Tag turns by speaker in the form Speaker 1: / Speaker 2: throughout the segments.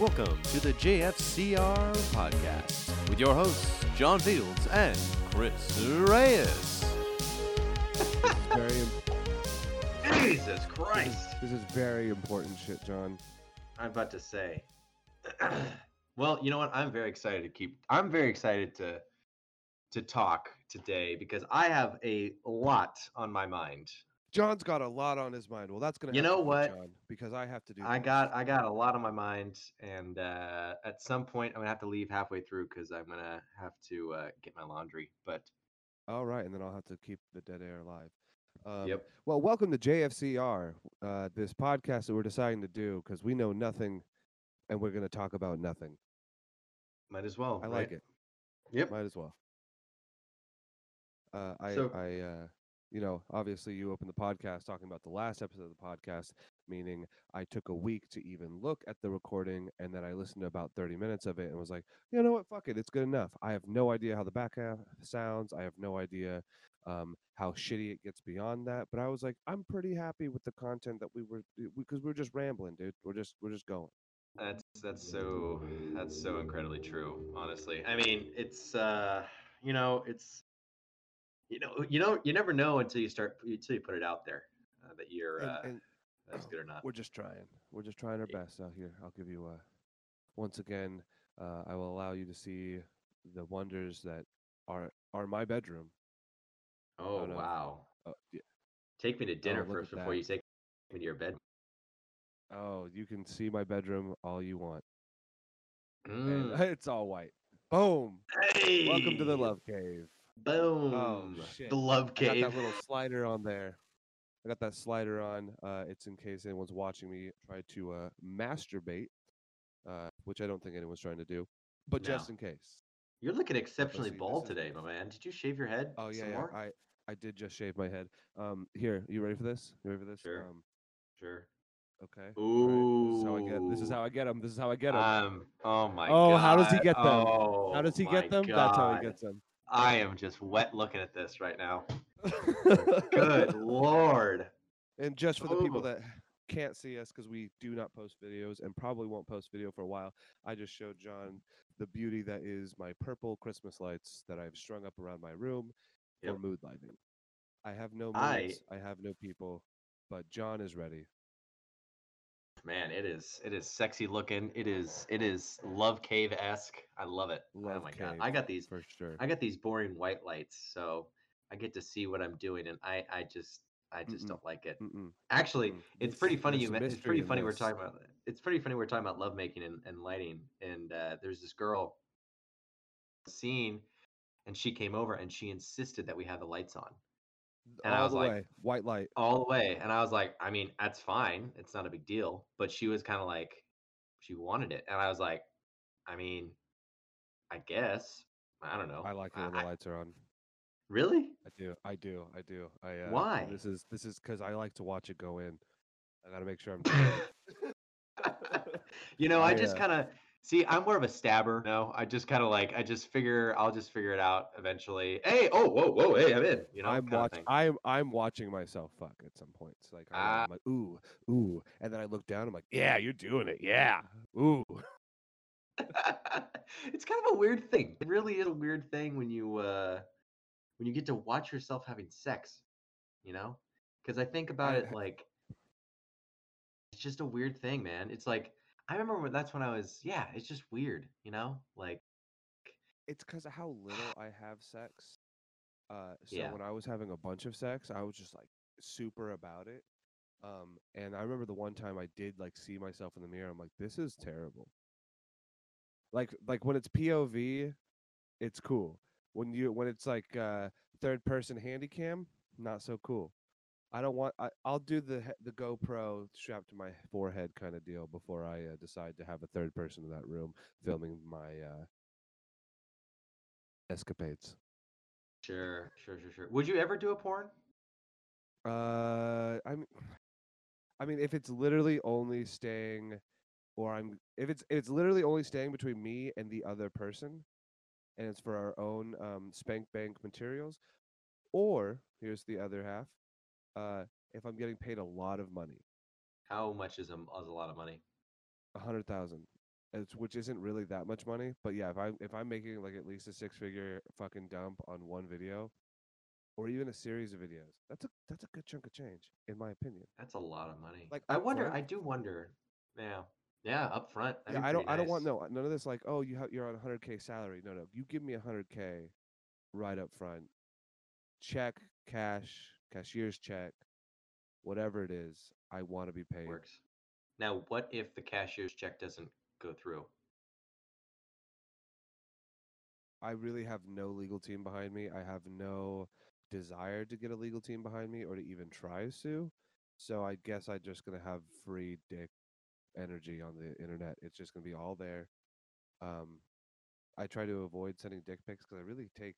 Speaker 1: Welcome to the JFCR podcast with your hosts, John Fields and Chris Reyes.
Speaker 2: Very, im-
Speaker 3: Jesus Christ!
Speaker 2: this is very important shit, John.
Speaker 3: I'm about to say. well, you know what? I'm very excited to keep. I'm very excited to to talk today because I have a lot on my mind.
Speaker 2: John's got a lot on his mind. Well, that's gonna.
Speaker 3: You know what?
Speaker 2: John, because I have to do.
Speaker 3: I got I got a lot on my mind, and uh, at some point I'm gonna have to leave halfway through because I'm gonna have to uh, get my laundry. But
Speaker 2: All right, and then I'll have to keep the dead air alive. Um,
Speaker 3: yep,
Speaker 2: Well, welcome to JFCR, uh, this podcast that we're deciding to do because we know nothing, and we're gonna talk about nothing.
Speaker 3: might as well.
Speaker 2: I like it.
Speaker 3: Yep.
Speaker 2: Might as well. Uh, I,
Speaker 3: So-
Speaker 2: I, uh, you know, obviously you opened the podcast talking about the last episode of the podcast, meaning I took a week to even look at the recording, and then I listened to about thirty minutes of it and was like, you know what, fuck it, it's good enough. I have no idea how the back half sounds. I have no idea um, how shitty it gets beyond that. But I was like, I'm pretty happy with the content that we were because we, are just rambling, dude. We're just we're just going.
Speaker 3: That's that's so that's so incredibly true. Honestly, I mean, it's uh, you know, it's you know, you know, you never know until you start until you put it out there uh, that you're
Speaker 2: And-
Speaker 3: uh,
Speaker 2: and
Speaker 3: that's good or not.
Speaker 2: We're just trying. We're just trying our
Speaker 3: Yeah.
Speaker 2: best out here. I'll give you uh once again, uh, I will allow you to see the wonders that are are my bedroom.
Speaker 3: Oh wow!
Speaker 2: Uh, yeah.
Speaker 3: Take me to dinner
Speaker 2: look
Speaker 3: first before
Speaker 2: that.
Speaker 3: you take me to your bed.
Speaker 2: Oh, you can see my bedroom all you want.
Speaker 3: Mm.
Speaker 2: It's all white. Boom. Hey. Welcome to the love cave.
Speaker 3: Boom!
Speaker 2: shit.
Speaker 3: The love
Speaker 2: I got
Speaker 3: cave.
Speaker 2: that little slider on there. I got that slider on. Uh, it's in case anyone's watching me try to uh, masturbate, uh, which I don't think anyone's trying to do, but just in case.
Speaker 3: You're looking exceptionally bald today, my man. Did you shave your head?
Speaker 2: Oh yeah, yeah.
Speaker 3: more?
Speaker 2: I I did just shave my head. Um, here, you ready for this? You ready for this?
Speaker 3: Sure.
Speaker 2: Um,
Speaker 3: Sure.
Speaker 2: okay. all right, This is I get. This is how I get them. This is how I get them.
Speaker 3: Um. Oh my.
Speaker 2: Oh, how does he get them?
Speaker 3: Oh,
Speaker 2: how does he get them? That's how he gets them.
Speaker 3: I am just wet looking at this right now. Good lord.
Speaker 2: And just for the people that can't see us because we do not post videos and probably won't post video for a while, I just showed John the beauty that is my purple Christmas lights that I've strung up around my room
Speaker 3: Yep.
Speaker 2: for mood lighting. I have no
Speaker 3: I-
Speaker 2: I have no people, but John is ready.
Speaker 3: Man, it is it is sexy looking. It is it is love cave esque. I love it. oh
Speaker 2: Love
Speaker 3: my god. I got these
Speaker 2: for sure.
Speaker 3: I got these boring white lights, so I get to see what I'm doing and I I just I just
Speaker 2: Mm-mm.
Speaker 3: don't like it.
Speaker 2: Mm-mm.
Speaker 3: Actually, it's pretty funny
Speaker 2: there's
Speaker 3: you
Speaker 2: some
Speaker 3: it's pretty funny we're talking about it's pretty funny we're talking about lovemaking and, and lighting and uh, there's this girl scene and she came over and she insisted that we have the lights on and I was like-
Speaker 2: way, white light.
Speaker 3: all the way and i was like i mean that's fine it's not a big deal but she was kind of like she wanted it and i was like i mean i guess i don't know
Speaker 2: I like it
Speaker 3: I-
Speaker 2: when the lights are on.
Speaker 3: really
Speaker 2: I do. I do. I do. I uh,
Speaker 3: Why?
Speaker 2: This is this is because I like to watch it go in. I gotta make sure I'm.
Speaker 3: you know i
Speaker 2: I,
Speaker 3: just
Speaker 2: uh,
Speaker 3: kind of see i'm more of a stabber no i just kind of like i just figure i'll just figure it out eventually hey oh whoa whoa hey i'm in you know
Speaker 2: I'm
Speaker 3: kinda
Speaker 2: watch.
Speaker 3: thing.
Speaker 2: I'm I'm watching myself fuck at some points. Like I,
Speaker 3: Ah.
Speaker 2: am like ooh ooh, and then I look down. I'm like, yeah, you're doing it. Yeah, ooh.
Speaker 3: it's kind of a weird thing. It really is a weird thing when you uh when you get to watch yourself having sex, you know? Cuz I think about it like it's just a weird thing, man. It's like I remember when that's when I was yeah, it's just weird, you know? Like
Speaker 2: It's because of how little I have sex. Uh, so
Speaker 3: Yeah.
Speaker 2: when I was having a bunch of sex, I was just like super about it. Um, and I remember the one time I did like see myself in the mirror. I'm like, this is terrible. Like like when it's POV, it's cool. When you when it's like uh, third person handy cam, not so cool. I don't want. I, I'll do the the GoPro strapped to my forehead kind of deal before I uh, decide to have a third person in that room filming my uh, escapades.
Speaker 3: sure, sure, sure, sure. Would you ever do a porn?
Speaker 2: Uh, I mean, I mean, if it's literally only staying, or I'm if it's if it's literally only staying between me and the other person, and it's for our own um, spank bank materials, or here's the other half, uh, if I'm getting paid a lot of money,
Speaker 3: How much is a, is a lot of money?
Speaker 2: a hundred thousand. it's, which isn't really that much money. But yeah, if I if I'm making like at least a six figure fucking dump on one video, or even a series of videos, that's a that's a good chunk of change, in my opinion.
Speaker 3: That's a lot of money.
Speaker 2: Like,
Speaker 3: I wonder.
Speaker 2: upfront?
Speaker 3: I do wonder. Yeah. Yeah. Up front.
Speaker 2: Yeah, I don't I don't want no none of this like oh you have you're on a hundred k salary. No no, you give me a hundred k right up front. Check, cash, cashier's check, whatever it is. I want to be paid.
Speaker 3: Works. Now, what if the cashier's check doesn't go through?
Speaker 2: I really have no legal team behind me. I have no desire to get a legal team behind me or to even try to sue. So I guess I'm just gonna have free dick energy on the internet. It's just gonna be all there. Um, I try to avoid sending dick pics because I really take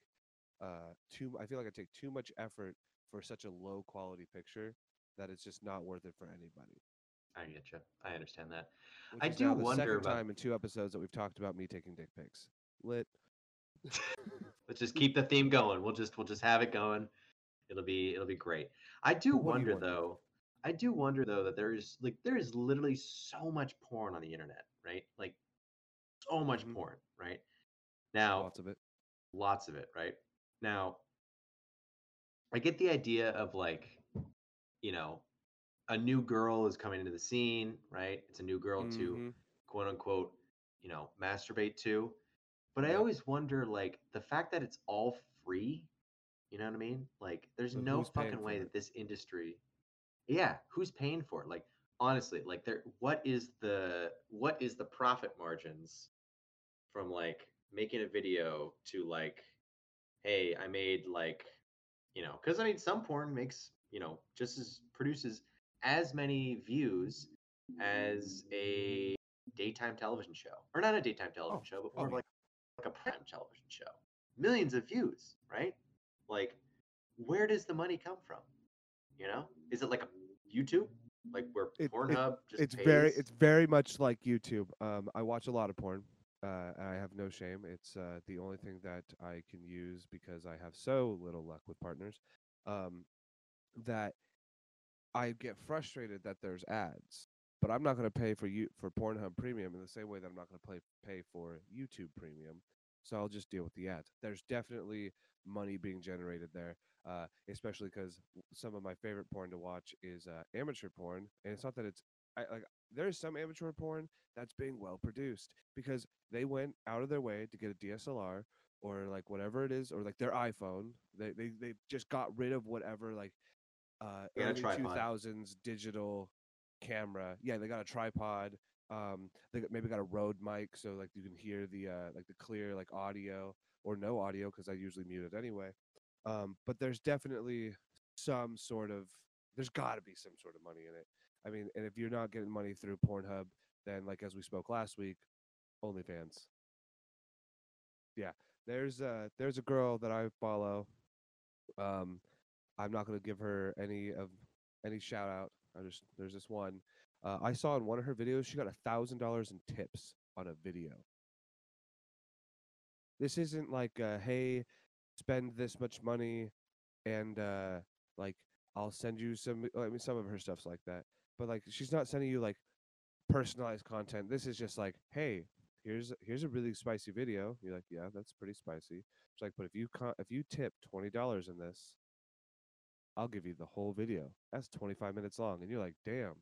Speaker 2: uh too. I feel like I take too much effort for such a low quality picture that it's just not worth it for anybody.
Speaker 3: I get you. I understand that.
Speaker 2: Which
Speaker 3: I
Speaker 2: is
Speaker 3: do
Speaker 2: now the
Speaker 3: wonder
Speaker 2: second
Speaker 3: about-
Speaker 2: time in two episodes that we've talked about me taking dick pics. Lit.
Speaker 3: Let's just keep the theme going. We'll just we'll just have it going. It'll be it'll be great. I do
Speaker 2: what do
Speaker 3: wonder
Speaker 2: wonder?
Speaker 3: though. I do wonder though that there's like there is literally so much porn on the internet, right? Like so much
Speaker 2: Mhm.
Speaker 3: porn, right? Now
Speaker 2: Lots of it.
Speaker 3: lots of it, right? Now, I get the idea of like, you know, a new girl is coming into the scene, right? It's a new girl to
Speaker 2: Mhm.
Speaker 3: quote unquote, you know, masturbate to. But I always wonder, like, the fact that it's all free, you know what I mean? Like, there's
Speaker 2: But
Speaker 3: no fucking way that this industry, yeah, who's paying for it? Like, honestly, like, there, what is the, what is the profit margins from like making a video to like, hey, I made like, you know, because I mean, some porn makes, you know, just as produces as many views as a daytime television show, or not a daytime television
Speaker 2: Oh,
Speaker 3: show, but
Speaker 2: oh
Speaker 3: more
Speaker 2: yeah.
Speaker 3: like like a prime television show. Millions of views, right? Like, where does the money come from? You know, is it like a YouTube, like where
Speaker 2: It- it-
Speaker 3: Pornhub just
Speaker 2: it's very it's very much like YouTube. Um, I watch a lot of porn. Uh, I have no shame. It's uh, the only thing that I can use because I have so little luck with partners. Um, that I get frustrated that there's ads, but I'm not going to pay for you for Pornhub Premium in the same way that I'm not going to pay for YouTube Premium. So I'll just deal with the ads. There's definitely money being generated there, uh, especially because some of my favorite porn to watch is uh, amateur porn, and it's not that it's I, like there's some amateur porn that's being well produced because they went out of their way to get a DSLR or like whatever it is or like their iPhone. They they they just got rid of whatever like uh early 2000s digital camera. Yeah, they got a tripod. Um, they maybe got a Rode mic so like you can hear the uh like the clear like audio or no audio because I usually mute it anyway. Um, but there's definitely some sort of there's got to be some sort of money in it. I mean, and if you're not getting money through Pornhub, then like as we spoke last week, OnlyFans. Yeah, there's a there's a girl that I follow. Um, I'm not gonna give her any of any shout out. I just there's this one. Uh, I saw in one of her videos she got a thousand dollars in tips on a video. This isn't like uh, hey, spend this much money, and uh, like I'll send you some. I mean, some of her stuff's like that, but like she's not sending you like personalized content. This is just like, hey, here's here's a really spicy video. You're like, yeah, that's pretty spicy. It's like, but if you co- if you tip twenty dollars in this, I'll give you the whole video. That's twenty five minutes long, and you're like, damn.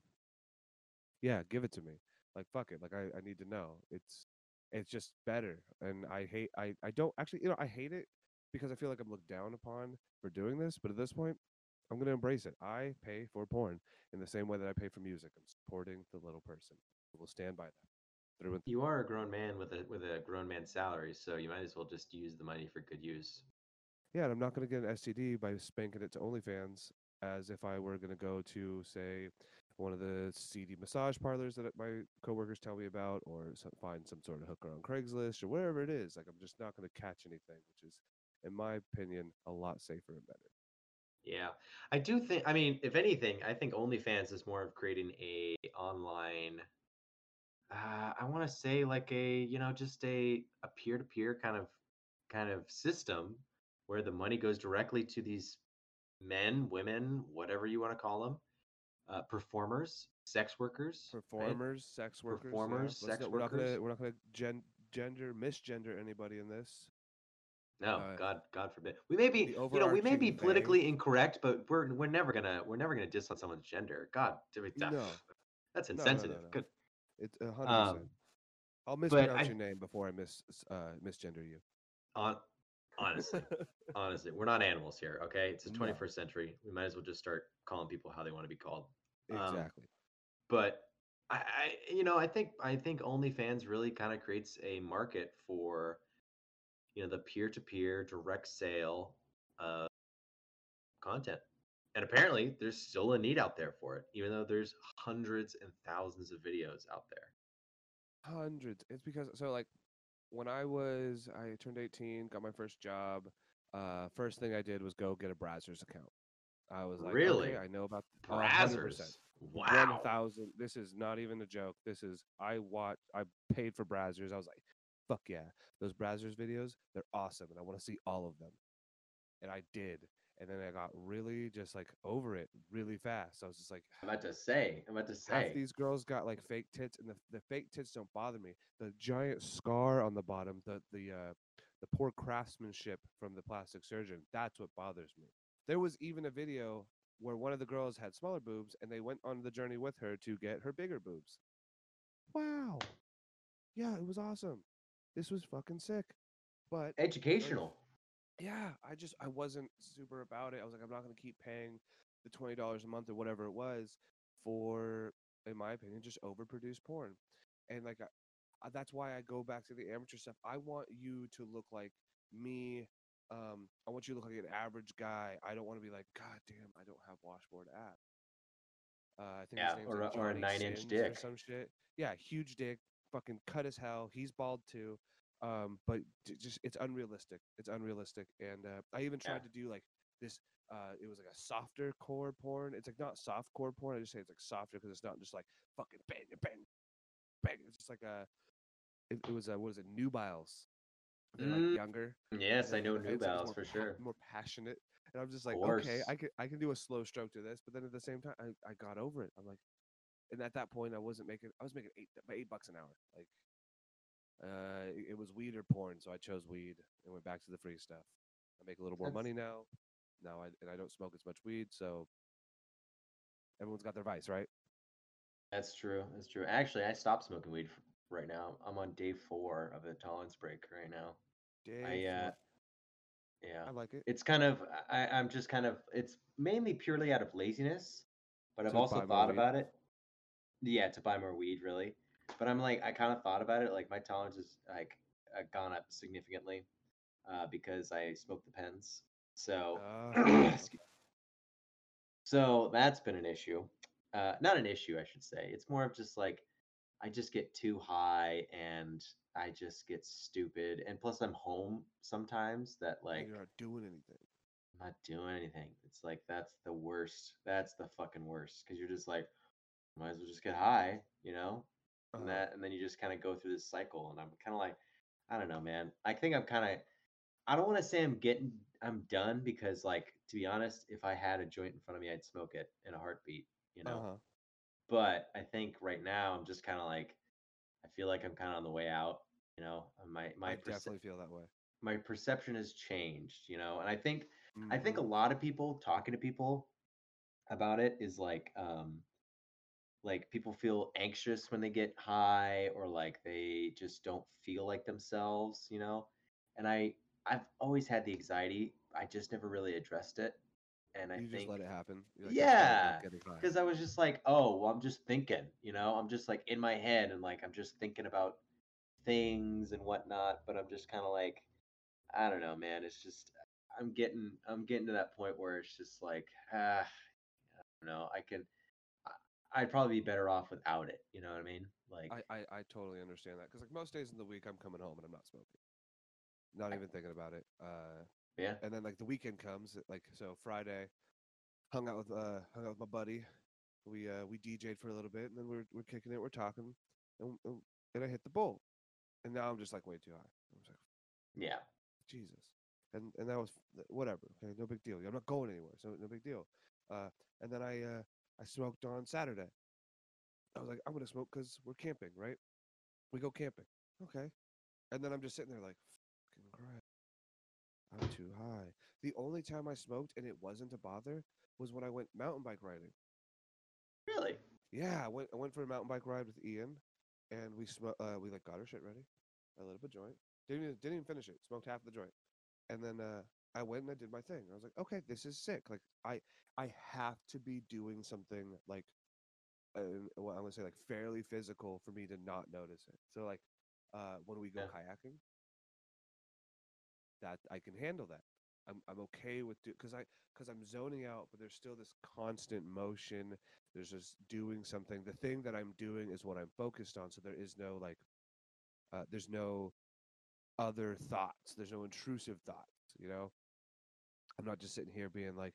Speaker 2: Yeah, give it to me. Like fuck it. Like I, I need to know. It's it's just better. And I hate I, I don't actually you know, I hate it because I feel like I'm looked down upon for doing this, but at this point, I'm gonna embrace it. I pay for porn in the same way that I pay for music. I'm supporting the little person. We'll stand by that. Through and
Speaker 3: You are a grown man with a with a grown man salary, so you might as well just use the money for good use.
Speaker 2: Yeah, and I'm not going to get an STD by spanking it to OnlyFans as if I were going to go to, say, one of the seedy massage parlors that my coworkers tell me about, or some, find some sort of hooker on Craigslist or wherever it is. Like, I'm just not going to catch anything, which is, in my opinion, a lot safer and better.
Speaker 3: Yeah, I do think. I mean, if anything, I think OnlyFans is more of creating a online. Uh, I want to say like a you know just a a peer to peer kind of kind of system where the money goes directly to these men, women, whatever you want to call them, uh, performers, sex workers, right?
Speaker 2: Performers, sex workers.
Speaker 3: Performers,
Speaker 2: Let's
Speaker 3: sex
Speaker 2: not- we're not
Speaker 3: workers.
Speaker 2: gonna we're not gonna gen- gender misgender anybody in this.
Speaker 3: No,
Speaker 2: uh,
Speaker 3: God, God forbid. We may be, you know, we may be politically incorrect, but we're we're never gonna we're never gonna diss on someone's gender. God,
Speaker 2: No.
Speaker 3: that's
Speaker 2: No, no, no,
Speaker 3: insensitive.
Speaker 2: no.
Speaker 3: Good.
Speaker 2: It's hundred
Speaker 3: Um,
Speaker 2: percent. I'll mispronounce
Speaker 3: I-
Speaker 2: your name before I mis uh misgender you.
Speaker 3: On, honestly, honestly, we're not animals here. Okay, it's the
Speaker 2: No.
Speaker 3: 21st century. We might as well just start calling people how they want to be called. Um,
Speaker 2: exactly.
Speaker 3: but I, I you know i think i think onlyfans really kind of creates a market for you know the peer-to-peer direct sale of content and apparently there's still a need out there for it even though there's hundreds and thousands of videos out there
Speaker 2: Hundreds. It's because so like when I was I turned 18, got my first job. Uh, first thing I did was go get a Brazzers account. I was like,
Speaker 3: Really?
Speaker 2: okay, I know about hundred
Speaker 3: Brazzers. wow
Speaker 2: One thousand. This is not even a joke. This is I watch. I paid for Brazzers. I was like, fuck yeah, those Brazzers videos, they're awesome, and I want to see all of them. And I did, and then I got really just like over it really fast. I was just like,
Speaker 3: i'm about to say i'm about to
Speaker 2: half
Speaker 3: say
Speaker 2: these girls got like fake tits, and the the fake tits don't bother me. The giant scar on the bottom, the the uh, the poor craftsmanship from the plastic surgeon, that's what bothers me. There was even a video where one of the girls had smaller boobs, and they went on the journey with her to get her bigger boobs. Wow, yeah, it was awesome. This was fucking sick, but
Speaker 3: educational
Speaker 2: yeah, I just I wasn't super about it. I was like, I'm not gonna keep paying the twenty dollars a month or whatever it was for, in my opinion, just overproduced porn. And like, I, I- that's why I go back to the amateur stuff. I want you to look like me. Um, I want you to look like an average guy. I don't want to be like, God damn, I don't have washboard abs. Uh, I think
Speaker 3: Yeah, or
Speaker 2: like
Speaker 3: a- or a nine-inch
Speaker 2: Sins or
Speaker 3: dick.
Speaker 2: some shit. Yeah, huge dick, fucking cut as hell. He's bald too um but just it's unrealistic it's unrealistic and uh, i even tried
Speaker 3: Yeah.
Speaker 2: to do like this uh it was like a softer core porn it's like not soft core porn i just say it's like softer because it's not just like fucking bang bang bang it's just like a it, it was a what is it nubiles they're
Speaker 3: Mm,
Speaker 2: like younger
Speaker 3: yes i know nubiles for
Speaker 2: pa-
Speaker 3: sure
Speaker 2: more passionate and i'm just like okay i can i can do a slow stroke to this but then at the same time i, I got over it i'm like and at that point i wasn't making i was making eight eight bucks an hour like uh it, it was weed or porn so i chose weed and went back to the free stuff i make a little more
Speaker 3: That's-
Speaker 2: money now now i and i don't smoke as much weed so everyone's got their vice right
Speaker 3: That's true. That's true. Actually, I stopped smoking weed f- right now. I'm on day four of the tolerance break right now. I
Speaker 2: Day
Speaker 3: uh, yeah.
Speaker 2: i like it
Speaker 3: It's kind of I, I'm just kind of it's mainly purely out of laziness, but I've also
Speaker 2: buy more
Speaker 3: thought
Speaker 2: weed?
Speaker 3: about it. Yeah, to buy more weed, really. But I'm like I kind of thought about it. Like my tolerance is like uh, gone up significantly uh, because I smoke the pens. So. Excuse- So that's been an issue. Uh, not an issue, I should say. It's more of just like I just get too high and I just get stupid. And plus, I'm home sometimes that like
Speaker 2: you're not doing anything
Speaker 3: I'm not doing anything. It's like that's the worst. That's the fucking worst because you're just like, might as well just get high, you know? And
Speaker 2: Uh-huh.
Speaker 3: that, and then you just kind of go through this cycle. And I'm kind of like, I don't know, man. I think I'm kind of. I don't want to say I'm getting. I'm done because, like, to be honest, if I had a joint in front of me, I'd smoke it in a heartbeat, you know.
Speaker 2: uh-huh
Speaker 3: But I think right now I'm just kind of like, I feel like I'm kind of on the way out, you know. uh, My my
Speaker 2: i
Speaker 3: perce-
Speaker 2: definitely feel that way
Speaker 3: my perception has changed, you know. And I think I think a
Speaker 2: Mhm.
Speaker 3: lot of people talking to people about it is like um like people feel anxious when they get high or like they just don't feel like themselves, you know? And I I've always had the anxiety. I just never really addressed it. And I
Speaker 2: you
Speaker 3: think
Speaker 2: just let it happen like, "That's part of
Speaker 3: Yeah, because I was just like, oh, well, I'm just thinking, you know, I'm just like in my head and like I'm just thinking about things and whatnot, but I'm just kind of like, I don't know, man. It's just I'm getting I'm getting to that point where it's just like, ah, I don't know. I can, I'd probably be better off without it. You know what I mean? Like,
Speaker 2: I, I, I totally understand that because like most days in the week I'm coming home and I'm not smoking, not even thinking about it. Uh,
Speaker 3: yeah,
Speaker 2: and then like the weekend comes, like so Friday, hung out with uh hung out with my buddy. We uh we DJ'd for a little bit and then we're we're kicking it, we're talking, and and, I hit the bowl, and now I'm just like way too high. I was like
Speaker 3: yeah,
Speaker 2: Jesus, and and that was whatever. Okay, no big deal. I'm not going anywhere, so no big deal. Uh, and then I uh I smoked on Saturday. I was like, I'm gonna smoke because we're camping, right? We go camping. Okay. And then I'm just sitting there like, fucking crap. I'm too high. The only time I smoked and it wasn't a bother was when I went mountain bike riding.
Speaker 3: Really?
Speaker 2: Yeah, I went I went for a mountain bike ride with Ian, and we sm- uh, we like got our shit ready. I lit up a joint. Didn't even, didn't even finish it. Smoked half the joint, and then uh, I went and I did my thing. I was like, okay, this is sick. Like I I have to be doing something like, uh, well, I'm gonna say like fairly physical for me to not notice it. So like, uh, when we go
Speaker 3: Yeah.
Speaker 2: kayaking, that I can handle that. I'm I'm okay with do because I because I'm zoning out, but there's still this constant motion. There's just doing something. The thing that I'm doing is what I'm focused on. So there is no like, uh, there's no other thoughts. There's no intrusive thoughts. You know, I'm not just sitting here being like,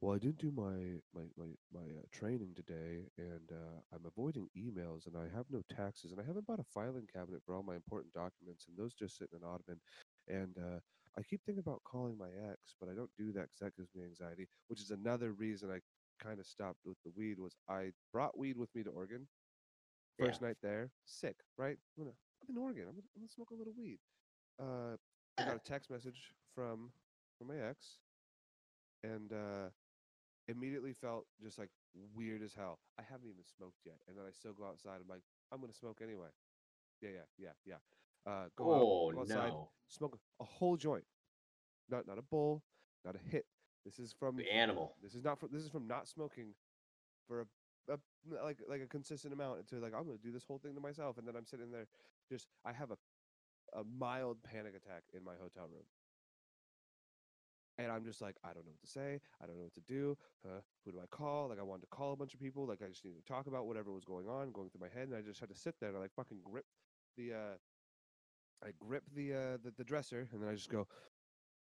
Speaker 2: well, I didn't do my my my my uh, training today, and uh, I'm avoiding emails, and I have no taxes, and I haven't bought a filing cabinet for all my important documents, and those just sit in an ottoman, and uh, I keep thinking about calling my ex, but I don't do that because that gives me anxiety, which is another reason I kind of stopped with the weed. Was I brought weed with me to Oregon?
Speaker 3: Yeah.
Speaker 2: First night there, sick, right? I'm, gonna, I'm in Oregon. I'm gonna, I'm gonna smoke a little weed. Uh, I got a text message from from my ex, and uh, immediately felt just like weird as hell. I haven't even smoked yet, and then I still go outside. I'm like, I'm gonna smoke anyway. Yeah, yeah, yeah, yeah. Uh, go out,
Speaker 3: Oh
Speaker 2: go outside,
Speaker 3: no.
Speaker 2: smoke a whole joint, not not a bowl, not a hit. This is from
Speaker 3: The animal.
Speaker 2: this is not from this is from not smoking for a, a like like a consistent amount to like I'm gonna do this whole thing to myself, and then I'm sitting there just I have a a mild panic attack in my hotel room. And I'm just like, I don't know what to say. I don't know what to do. Who do I call? Like, I wanted to call a bunch of people. Like, I just needed to talk about whatever was going on, going through my head. And I just had to sit there and I like fucking grip the, uh, I grip the, uh, the, the dresser and then I just go,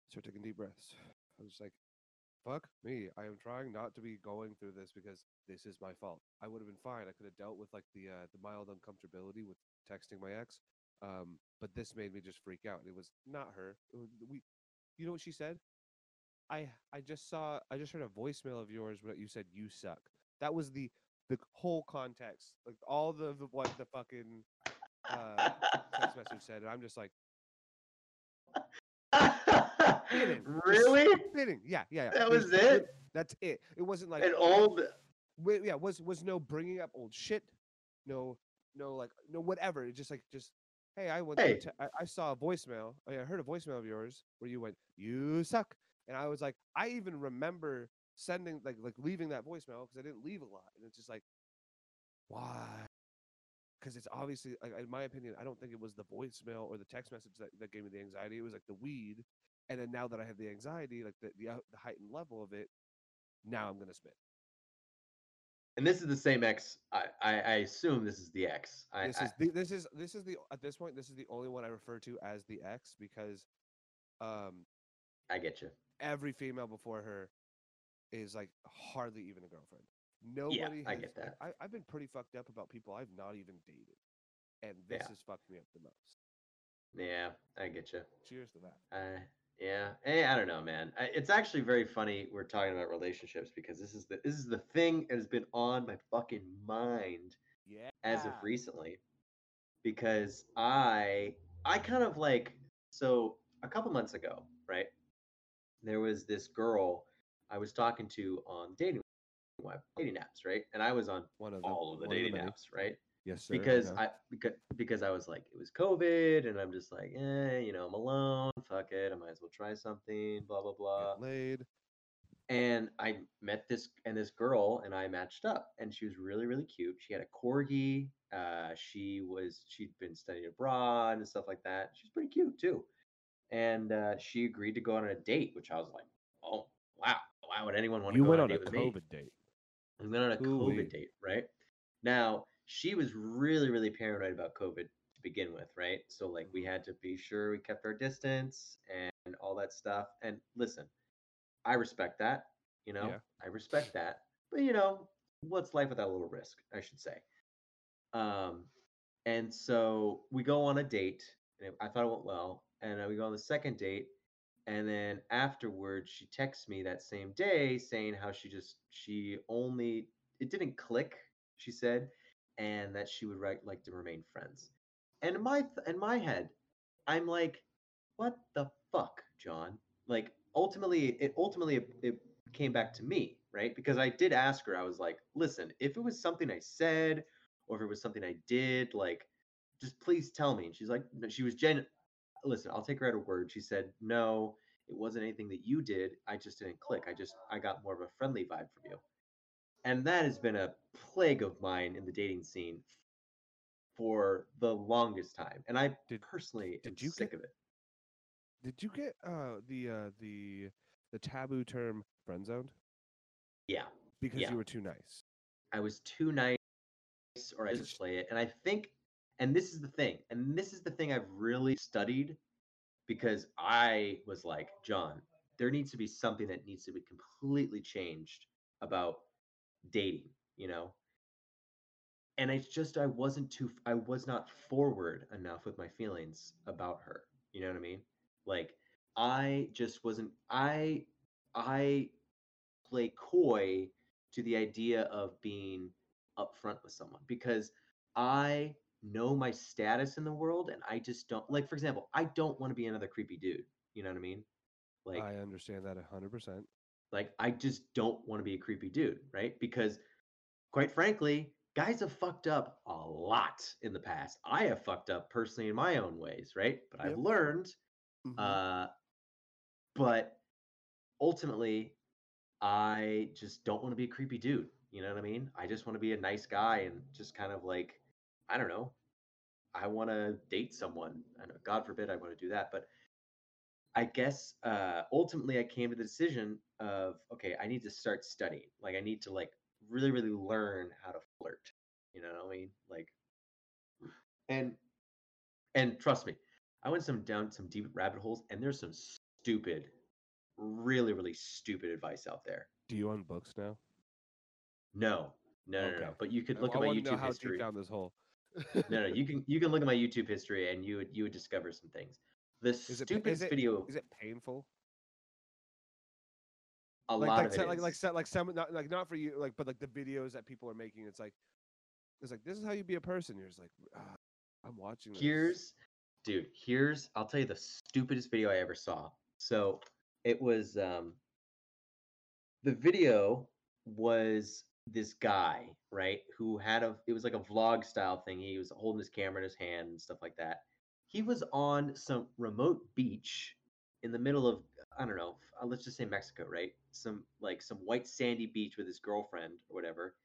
Speaker 2: start taking deep breaths. I was just like, fuck me. I am trying not to be going through this because this is my fault. I would have been fine. I could have dealt with like the, uh, the mild uncomfortability with texting my ex. Um, but this made me just freak out. It was not her. Was, we, you know what she said? I I just saw I just heard a voicemail of yours where you said you suck. That was the the whole context, like all the, the what the fucking uh, text message said, and I'm just like just
Speaker 3: really?
Speaker 2: spitting. Yeah, yeah, yeah.
Speaker 3: That was
Speaker 2: there-
Speaker 3: it?
Speaker 2: That's it. It wasn't like
Speaker 3: An old
Speaker 2: yeah was was no bringing up old shit no no like no whatever It just like just hey i went
Speaker 3: Hey.
Speaker 2: te- I, I saw a voicemail I heard a voicemail of yours where you went you suck and i was like i even remember sending like like leaving that voicemail because i didn't leave a lot and it's just like why because it's obviously like, in my opinion i don't think it was the voicemail or the text message that, that gave me the anxiety it was like the weed and then now that i have the anxiety like the the, out- the heightened level of it now i'm gonna spit
Speaker 3: and this is the same ex. I, I, I assume this is the ex. I,
Speaker 2: this is the, this is this is the at this point this is the only one I refer to as the ex because um
Speaker 3: I get you.
Speaker 2: every female before her is like hardly even a girlfriend. Nobody
Speaker 3: I
Speaker 2: has,
Speaker 3: get that.
Speaker 2: I, I've been pretty fucked up about people I've not even dated, and this
Speaker 3: Yeah.
Speaker 2: is fucking me up the most.
Speaker 3: Yeah, I get you.
Speaker 2: Cheers to that.
Speaker 3: Uh, yeah, hey, I don't know, man. It's actually very funny we're talking about relationships because this is the this is the thing that has been on my fucking mind
Speaker 2: Yeah.
Speaker 3: as of recently because I I kind of like so a couple months ago, right? There was this girl I was talking to on dating web dating apps, right? And I was on
Speaker 2: One of them.
Speaker 3: all of the
Speaker 2: one
Speaker 3: dating
Speaker 2: many.
Speaker 3: apps, right?
Speaker 2: Yes, sir.
Speaker 3: because
Speaker 2: know.
Speaker 3: I because because I was like it was COVID and I'm just like eh you know I'm alone fuck it I might as well try something blah blah blah
Speaker 2: get laid.
Speaker 3: and I met this and this girl and I matched up and she was really really cute she had a corgi uh she was she'd been studying abroad and stuff like that she's pretty cute too and uh, she agreed to go on a date which I was like oh wow why would anyone want to
Speaker 2: You
Speaker 3: go
Speaker 2: went
Speaker 3: on
Speaker 2: on
Speaker 3: a
Speaker 2: a
Speaker 3: date with me
Speaker 2: COVID date.
Speaker 3: we went on a
Speaker 2: Ooh-wee.
Speaker 3: COVID date, right? Now, she was really, really paranoid about COVID to begin with, right? So, like, we had to be sure we kept our distance and all that stuff. And listen, I respect that, you know,
Speaker 2: Yeah.
Speaker 3: I respect that. But, you know, what's life without a little risk, I should say. Um, and so we go on a date, and I thought it went well. And we go on the second date, and then afterwards she texts me that same day saying how she just she only it didn't click. She said, and that she would write, like to remain friends. And in my th- in my head, I'm like, what the fuck, John? Like ultimately, it ultimately it, came back to me, right? Because I did ask her. I was like, listen, if it was something I said or if it was something I did, like, just please tell me. And she's like, no, she was gen. Listen, I'll take her at her word. She said, no, it wasn't anything that you did. I just didn't click. I just I got more of a friendly vibe from you. And that has been a plague of mine in the dating scene for the longest time. And I
Speaker 2: Did-
Speaker 3: personally
Speaker 2: did
Speaker 3: am
Speaker 2: you
Speaker 3: sick
Speaker 2: get-
Speaker 3: of it.
Speaker 2: Did you get uh the uh the the taboo term friend zoned
Speaker 3: Yeah.
Speaker 2: because
Speaker 3: Yeah.
Speaker 2: you were too nice?
Speaker 3: I was too nice or I just play it. And I think, and this is the thing, and this is the thing I've really studied because I was like, John, there needs to be something that needs to be completely changed about dating, you know? And it's just, I wasn't too, I was not forward enough with my feelings about her. You know what I mean? Like, I just wasn't, I, I play coy to the idea of being upfront with someone because I know my status in the world and I just don't like for example, I don't want to be another creepy dude. You know what I mean? Like
Speaker 2: I understand that hundred percent.
Speaker 3: Like I just don't want to be a creepy dude, right? Because quite frankly, guys have fucked up a lot in the past. I have fucked up personally in my own ways, right? But I've
Speaker 2: Yep.
Speaker 3: learned
Speaker 2: Mhm.
Speaker 3: uh, but ultimately, I just don't want to be a creepy dude. You know what I mean? I just want to be a nice guy and just kind of like, I don't know. I want to date someone. I know, God forbid I want to do that, but I guess uh, ultimately I came to the decision of okay, I need to start studying. Like I need to like really, really learn how to flirt. You know what I mean? Like, and and trust me, I went some down some deep rabbit holes, and there's some stupid, really, really stupid advice out there.
Speaker 2: Do you own books now?
Speaker 3: No, no, no, no. But you could look
Speaker 2: I
Speaker 3: at my
Speaker 2: know
Speaker 3: YouTube
Speaker 2: how
Speaker 3: history.
Speaker 2: deep down this hole.
Speaker 3: No, no, you can you can look at my YouTube history, and you would you would discover some things. The
Speaker 2: Is
Speaker 3: stupidest
Speaker 2: it-
Speaker 3: video,
Speaker 2: Is it painful?
Speaker 3: a
Speaker 2: like
Speaker 3: lot
Speaker 2: like
Speaker 3: of it
Speaker 2: like like
Speaker 3: is.
Speaker 2: se- like some not like not for you like but like the videos that people are making. It's like it's like this is how you be a person. You're just like ah, I'm watching. This.
Speaker 3: Here's, dude. Here's I'll tell you the stupidest video I ever saw. So it was um the video was this guy right who had a it was like a vlog style thing. He was holding his camera in his hand and stuff like that. He was on some remote beach in the middle of I don't know. uh, Let's just say Mexico, right? Some like some white sandy beach with his girlfriend or whatever,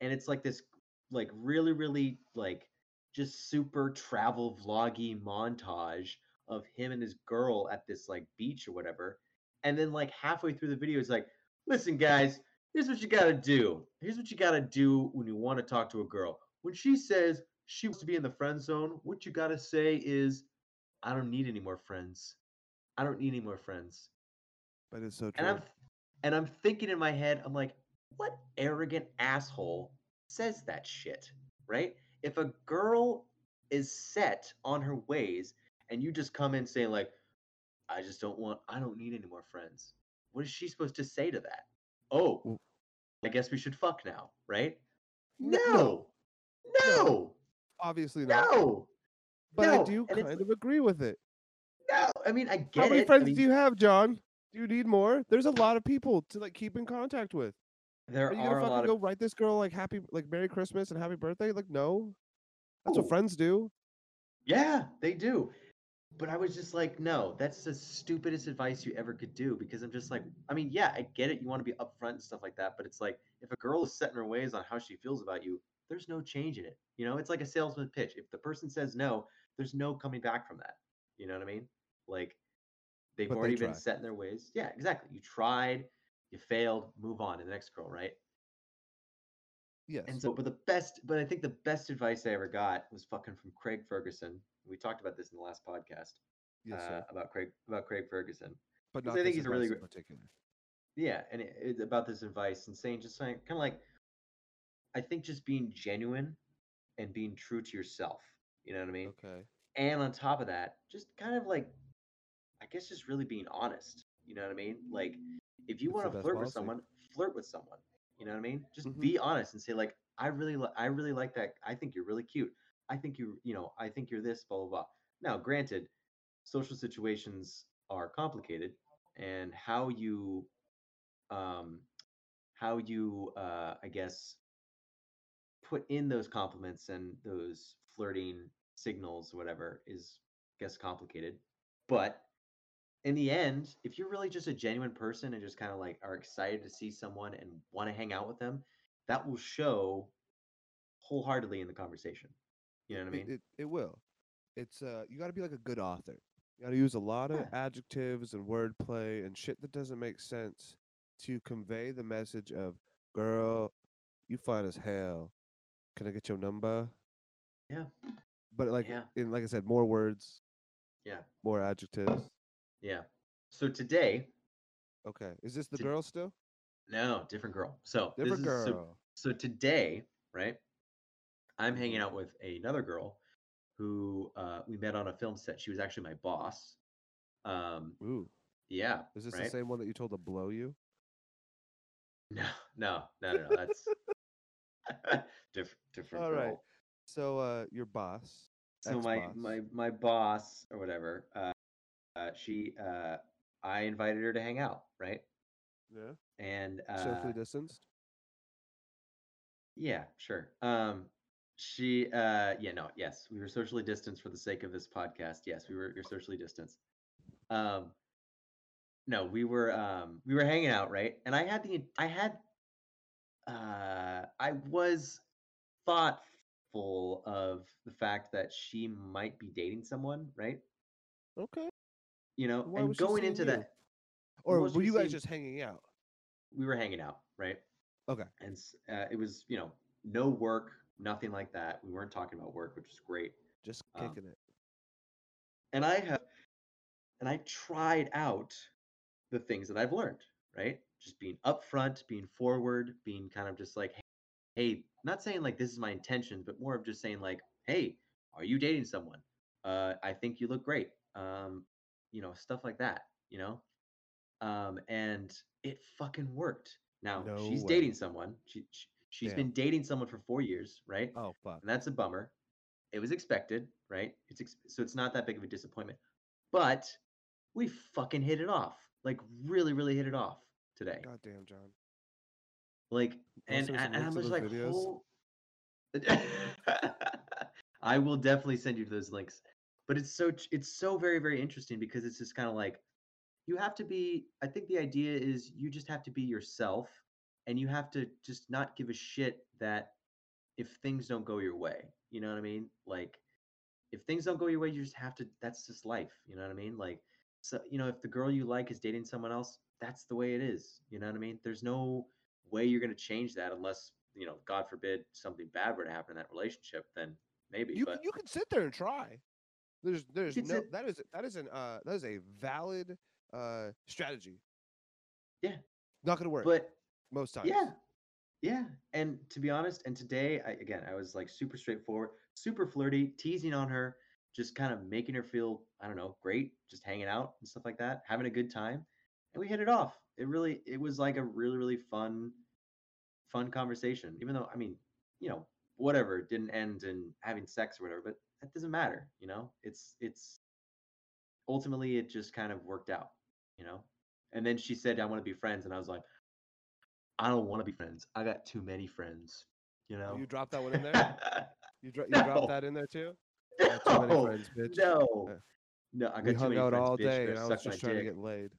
Speaker 3: and it's like this like really really like just super travel vloggy montage of him and his girl at this like beach or whatever. And then like halfway through the video, it's like, listen, guys, here's what you gotta do. Here's what you gotta do when you want to talk to a girl. When she says she wants to be in the friend zone, what you gotta say is, I don't need any more friends. I don't need any more friends.
Speaker 2: But it's so true.
Speaker 3: And I'm and I'm thinking in my head, I'm like, what arrogant asshole says that shit, right? If a girl is set on her ways and you just come in saying like, I just don't want, I don't need any more friends. What is she supposed to say to that? Oh, I guess we should fuck now, right?
Speaker 2: No,
Speaker 3: No, no,
Speaker 2: No. Obviously not.
Speaker 3: no,
Speaker 2: but I
Speaker 3: no,
Speaker 2: do
Speaker 3: and
Speaker 2: kind of agree with it.
Speaker 3: no. I mean, I get
Speaker 2: How many
Speaker 3: it. I
Speaker 2: friends
Speaker 3: mean,
Speaker 2: do you have, John? Do you need more? There's a lot of people to like keep in contact with.
Speaker 3: there
Speaker 2: Are you
Speaker 3: are
Speaker 2: gonna
Speaker 3: a
Speaker 2: fucking go
Speaker 3: of
Speaker 2: write this girl like happy like Merry Christmas and Happy Birthday? Like no. That's what friends do.
Speaker 3: Yeah, they do. But I was just like, no, that's the stupidest advice you ever could do because I'm just like, I mean, yeah, I get it. You want to be upfront and stuff like that. But it's like, if a girl is set in her ways on how she feels about you, there's no change in it. You know, it's like a salesman pitch. If the person says no, there's no coming back from that. You know what I mean? Like, they've
Speaker 2: But they
Speaker 3: already been set in their ways. Yeah, exactly. You tried, you failed, move on to the next girl, right?
Speaker 2: Yes.
Speaker 3: And so, but the best, but I think the best advice I ever got was fucking from Craig Ferguson. We talked about this in the last podcast
Speaker 2: yes,
Speaker 3: uh, about Craig about Craig Ferguson.
Speaker 2: But
Speaker 3: I think he's a really
Speaker 2: particular.
Speaker 3: Yeah, and it, it's about this advice and saying just saying kind of like, I think just being genuine and being true to yourself. You know what I mean?
Speaker 2: Okay.
Speaker 3: And on top of that, just kind of like, I guess just really being honest. You know what I mean? Like, if you want to flirt with someone, flirt with someone. You know what I mean? Just
Speaker 2: Mhm.
Speaker 3: be honest and say like, I really, li- I really like that. I think you're really cute. I think you, you know, I think you're this, blah blah blah. Now, granted, social situations are complicated, and how you, um, how you, uh, I guess, put in those compliments and those flirting signals, whatever, is I guess complicated. But in the end, if you're really just a genuine person and just kind of like are excited to see someone and want to hang out with them, that will show wholeheartedly in the conversation. You know what I
Speaker 2: It-
Speaker 3: mean?
Speaker 2: It, it, will. It's uh, you got to be like a good author. You got to use a lot of
Speaker 3: Yeah.
Speaker 2: adjectives and wordplay and shit that doesn't make sense to convey the message of, girl, you fine as hell. Can I get your number?
Speaker 3: Yeah.
Speaker 2: But like,
Speaker 3: Yeah.
Speaker 2: in like I said, more words,
Speaker 3: Yeah.
Speaker 2: more adjectives.
Speaker 3: Yeah. So today,
Speaker 2: Okay, is this the
Speaker 3: Did-
Speaker 2: girl still?
Speaker 3: no, different girl. So this
Speaker 2: Different
Speaker 3: is- so-
Speaker 2: girl.
Speaker 3: so today, right? I'm hanging
Speaker 2: Mhm.
Speaker 3: out with another girl who uh, we met on a film set. She was actually my boss. Um,
Speaker 2: Ooh,
Speaker 3: yeah.
Speaker 2: is this
Speaker 3: right?
Speaker 2: the same one that you told to blow you?
Speaker 3: No, no, no, no, no. That's different. Different.
Speaker 2: All
Speaker 3: girl.
Speaker 2: right. So uh, your boss.
Speaker 3: So my
Speaker 2: ex-boss.
Speaker 3: my my boss or whatever. Uh, uh, she uh, I invited her to hang out, right?
Speaker 2: Yeah.
Speaker 3: And uh,
Speaker 2: Socially distanced.
Speaker 3: Yeah, sure. Um, she, uh, yeah, no, yes, we were socially distanced for the sake of this podcast. Yes, we were, you're socially distanced. Um, no, we were, um, we were hanging out, right? And I had the, I had, uh, I was thoughtful of the fact that she might be dating someone, right?
Speaker 2: Okay.
Speaker 3: You know,
Speaker 2: Why
Speaker 3: and going into
Speaker 2: you?
Speaker 3: that,
Speaker 2: Or were you guys
Speaker 3: seeing-
Speaker 2: just hanging out?
Speaker 3: we were hanging out, right?
Speaker 2: Okay.
Speaker 3: and uh, it was you know no work nothing like that we weren't talking about work which was great
Speaker 2: Just
Speaker 3: Um,
Speaker 2: kicking it.
Speaker 3: and i have and i tried out the things that i've learned right just being upfront being forward being kind of just like hey not saying like this is my intention but more of just saying like hey are you dating someone uh i think you look great um you know stuff like that you know um and it fucking worked now
Speaker 2: No
Speaker 3: she's
Speaker 2: way.
Speaker 3: dating someone she, she she's
Speaker 2: Damn.
Speaker 3: been dating someone for four years right
Speaker 2: Oh fuck.
Speaker 3: and that's a bummer. It was expected, right? It's ex- so it's not that big of a disappointment. But we fucking hit it off, like really, really hit it off today.
Speaker 2: Goddamn, John.
Speaker 3: Like, and, and, and I'm
Speaker 2: links
Speaker 3: just like, I will definitely send you those links. But it's so it's so very very interesting because it's just kind of like you have to be. I think the idea is you just have to be yourself, and you have to just not give a shit that if things don't go your way. You know what I mean? Like if things don't go your way, you just have to. That's just life. You know what I mean? Like so you know if the girl you like is dating someone else, that's the way it is. You know what I mean? There's no way you're going to change that unless you know god forbid something bad were to happen in that relationship then maybe
Speaker 2: You
Speaker 3: but
Speaker 2: can, you can sit there and try. There's there's no
Speaker 3: sit-
Speaker 2: that is that is an uh that is a valid uh strategy.
Speaker 3: Yeah.
Speaker 2: Not gonna work
Speaker 3: but
Speaker 2: most times.
Speaker 3: yeah yeah and to be honest and today I, again i was like super straightforward super flirty teasing on her just kind of making her feel i don't know great just hanging out and stuff like that having a good time and we hit it off it really it was like a really really fun fun conversation even though i mean you know whatever it didn't end in having sex or whatever but that doesn't matter you know it's it's ultimately it just kind of worked out you know and then she said i want to be friends and i was like i don't want to be friends i got too many friends you know
Speaker 2: Oh, you dropped that one in there? You, dro- you
Speaker 3: No.
Speaker 2: dropped that in there too? Got too many friends, bitch.
Speaker 3: no
Speaker 2: Uh,
Speaker 3: no i got
Speaker 2: we
Speaker 3: too
Speaker 2: hung
Speaker 3: many
Speaker 2: out
Speaker 3: friends,
Speaker 2: all
Speaker 3: bitch,
Speaker 2: day and I was just trying to get laid.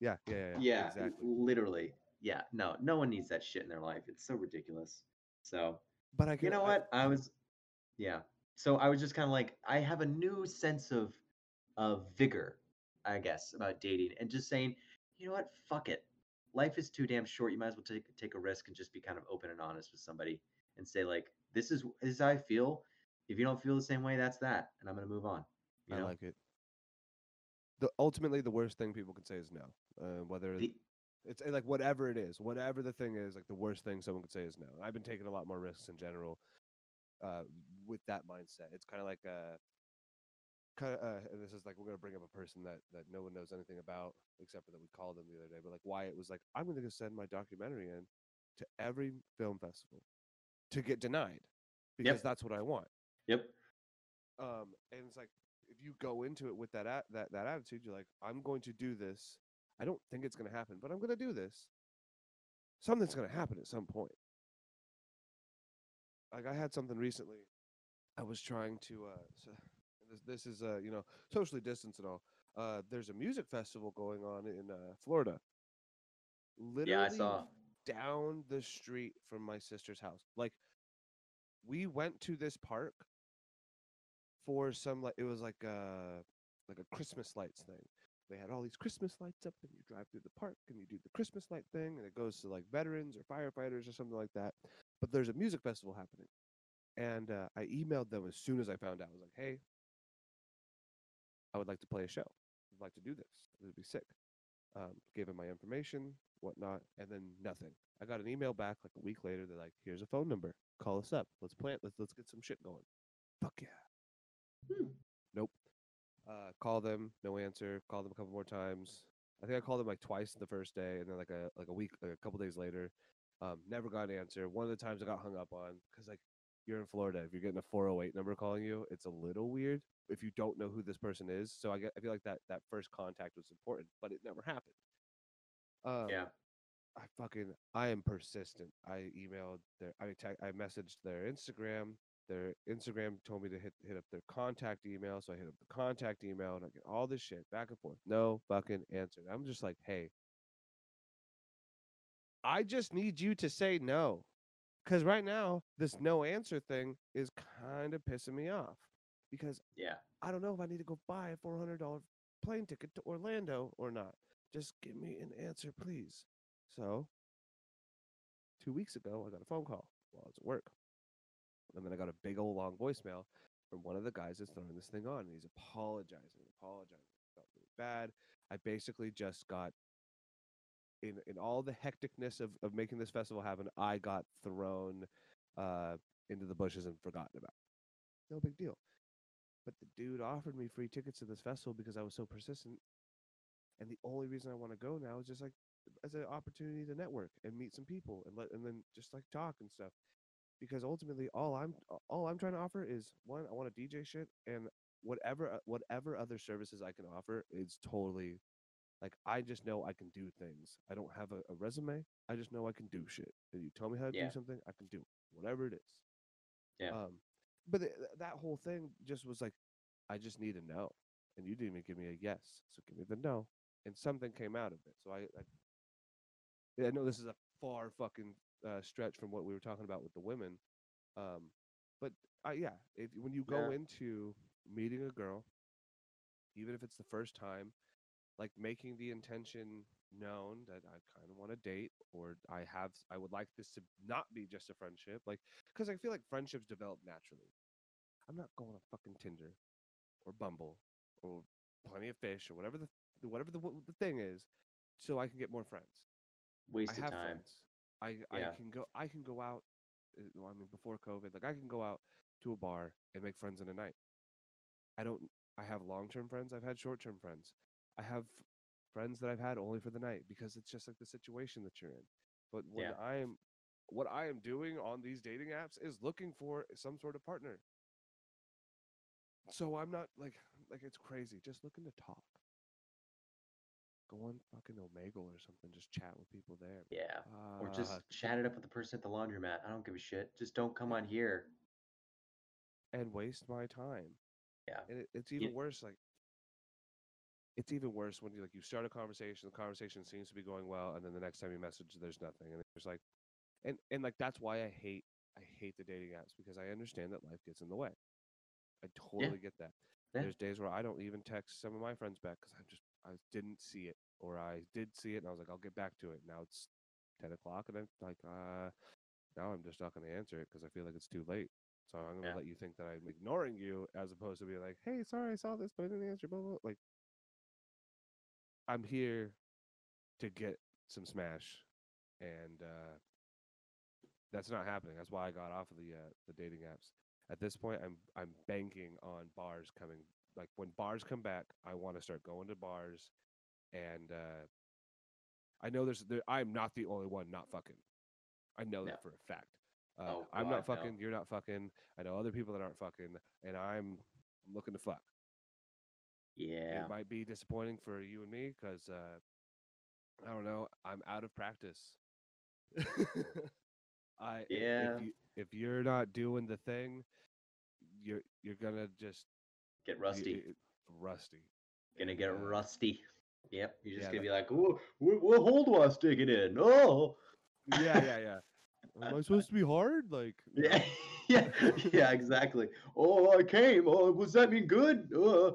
Speaker 2: Yeah, yeah, yeah.
Speaker 3: yeah
Speaker 2: Exactly.
Speaker 3: literally yeah no no one needs that shit in their life it's so ridiculous. So
Speaker 2: But I can
Speaker 3: you know
Speaker 2: I-
Speaker 3: what? I was yeah. So i was just kind of like i have a new sense of of vigor i guess about dating and just saying you know what? Fuck it. Life is too damn short. You might as well take take a risk and just be kind of open and honest with somebody and say like this is this is how i feel. If you don't feel the same way that's that and i'm gonna move on you
Speaker 2: I
Speaker 3: know?
Speaker 2: like it. The ultimately the worst thing people can say is no. Uh, whether
Speaker 3: The-
Speaker 2: it's uh, like whatever it is, whatever the thing is, like the worst thing someone could say is no. I've been taking a lot more risks in general uh, with that mindset. It's kind of like uh, kind of, uh, and this is like we're gonna bring up a person that that no one knows anything about except for that we called them the other day. But like Wyatt was like, I'm gonna go send my documentary in to every film festival to get denied because that's what I want.
Speaker 3: Yep.
Speaker 2: Um, and it's like if you go into it with that at, that that attitude, you're like, I'm going to do this. I don't think it's going to happen, but I'm going to do this. Something's going to happen at some point. Like I had something recently. I was trying to. Uh, so this, this is uh, you know socially distanced and all. Uh, there's a music festival going on in uh, Florida. Literally
Speaker 3: Yeah, I saw.
Speaker 2: down the street from my sister's house. Like we went to this park for some like it was like a like a Christmas lights thing. They had all these Christmas lights up, and you drive through the park and you do the Christmas light thing, and it goes to like veterans or firefighters or something like that. But there's a music festival happening, and uh, I emailed them as soon as I found out. I was like, "Hey, I would like to play a show. I'd like to do this. It would be sick." Um, gave them my information, whatnot, and then nothing. I got an email back like a week later. They're like, "Here's a phone number. Call us up. Let's plant. Let's let's get some shit going." Fuck yeah.
Speaker 3: Hmm.
Speaker 2: Uh, call them, no answer. Call them a couple more times. I think I called them like twice the first day, and then like a like a week, like a couple days later, um, never got an answer. One of the times I got hung up on because like you're in Florida, if you're getting a 408 number calling you, it's a little weird if you don't know who this person is. So I get I feel like that that first contact was important, but it never happened. Um,
Speaker 3: Yeah.
Speaker 2: I fucking I am persistent. I emailed their I te- I messaged their Instagram. Their Instagram told me to hit hit up their contact email, so I hit up the contact email and I get all this shit back and forth. No fucking answer. I'm just like, hey, I just need you to say no. Cause right now, this no answer thing is kind of pissing me off. Because
Speaker 3: Yeah.
Speaker 2: I don't know if I need to go buy a four hundred dollar plane ticket to Orlando or not. Just give me an answer, please. So, two weeks ago, I got a phone call while I was at work, and then I got a big old long voicemail from one of the guys that's throwing this thing on, and he's apologizing, apologizing. Felt really bad. I basically just got in in all the hecticness of of making this festival happen. I got thrown uh, into the bushes and forgotten about. No big deal. But the dude offered me free tickets to this festival because I was so persistent. And the only reason I want to go now is just like as an opportunity to network and meet some people and let and then just like talk and stuff. Because ultimately all I'm all I'm trying to offer is one, I want to DJ shit and whatever uh, whatever other services I can offer is totally like I just know I can do things. I don't have a, a resume. I just know I can do shit. If you tell me how to
Speaker 3: Yeah.
Speaker 2: do something, I can do it. Whatever it is.
Speaker 3: Yeah.
Speaker 2: Um, but th- th- that whole thing just was like, I just need a no, and you didn't even give me a yes. So give me the no, and something came out of it. So I, I, yeah, I know this is a far fucking uh, stretch from what we were talking about with the women, um, but I, yeah, if when you go
Speaker 3: Yeah.
Speaker 2: into meeting a girl, even if it's the first time, like making the intention known that I kind of want to date or I have I would like this to not be just a friendship like cuz I feel like friendships develop naturally. I'm not going on fucking Tinder or Bumble or Plenty of Fish or whatever the the- whatever the the thing is so I can get more friends.
Speaker 3: Waste
Speaker 2: I
Speaker 3: of
Speaker 2: have
Speaker 3: time.
Speaker 2: friends. I
Speaker 3: Yeah.
Speaker 2: I can go I can go out uh, well, I mean before COVID like I can go out to a bar and make friends in a night. I don't I have long-term friends, I've had short-term friends. I have friends that I've had only for the night because it's just like the situation that you're in. But when
Speaker 3: Yeah.
Speaker 2: I am what I am doing on these dating apps is looking for some sort of partner. So I'm not like like it's crazy. Just looking to talk. Go on fucking Omegle or something. Just chat with people there.
Speaker 3: Yeah. Or uh,
Speaker 2: just
Speaker 3: chat it up with the person at the laundromat. I don't give a shit. Just don't come on here.
Speaker 2: and waste my time.
Speaker 3: Yeah.
Speaker 2: And it, it's even worse. Like, it's even worse when you like you start a conversation, the conversation seems to be going well, and then the next time you message, there's nothing, and there's like, and and like that's why I hate I hate the dating apps because I understand that life gets in the way. I totally get that.
Speaker 3: Yeah.
Speaker 2: There's days where I don't even text some of my friends back because I just I didn't see it, or I did see it, and I was like, I'll get back to it. Now it's ten o'clock, and I'm like, uh, now I'm just not going to answer it because I feel like it's too late. So I'm going to
Speaker 3: Yeah.
Speaker 2: let you think that I'm ignoring you as opposed to being like, hey, sorry, I saw this, but I didn't answer. Blah, blah. Like, I'm here to get some smash, and uh, that's not happening. That's why I got off of the uh, the dating apps. At this point, I'm I'm banking on bars coming. Like when bars come back, I want to start going to bars, and uh, I know there's there, I'm not the only one not fucking. I know
Speaker 3: No.
Speaker 2: that for a fact. Uh,
Speaker 3: Oh,
Speaker 2: I'm
Speaker 3: God,
Speaker 2: not
Speaker 3: no.
Speaker 2: fucking. You're not fucking. I know other people that aren't fucking, and I'm looking to fuck.
Speaker 3: Yeah.
Speaker 2: It might be disappointing for you and me because uh, I don't know. I'm out of practice. I if-
Speaker 3: Yeah.
Speaker 2: If, you, if you're not doing the thing, you're you're gonna just
Speaker 3: Get rusty.
Speaker 2: rusty.
Speaker 3: Gonna get rusty. Yep. You're just
Speaker 2: yeah,
Speaker 3: gonna be like, "Whoa, what, what hole do I stick in? Oh.
Speaker 2: Yeah, yeah, yeah. Am I supposed to be hard? Like.
Speaker 3: Yeah. yeah. Yeah. Exactly. Oh, I came. Oh, does that mean good? Uh,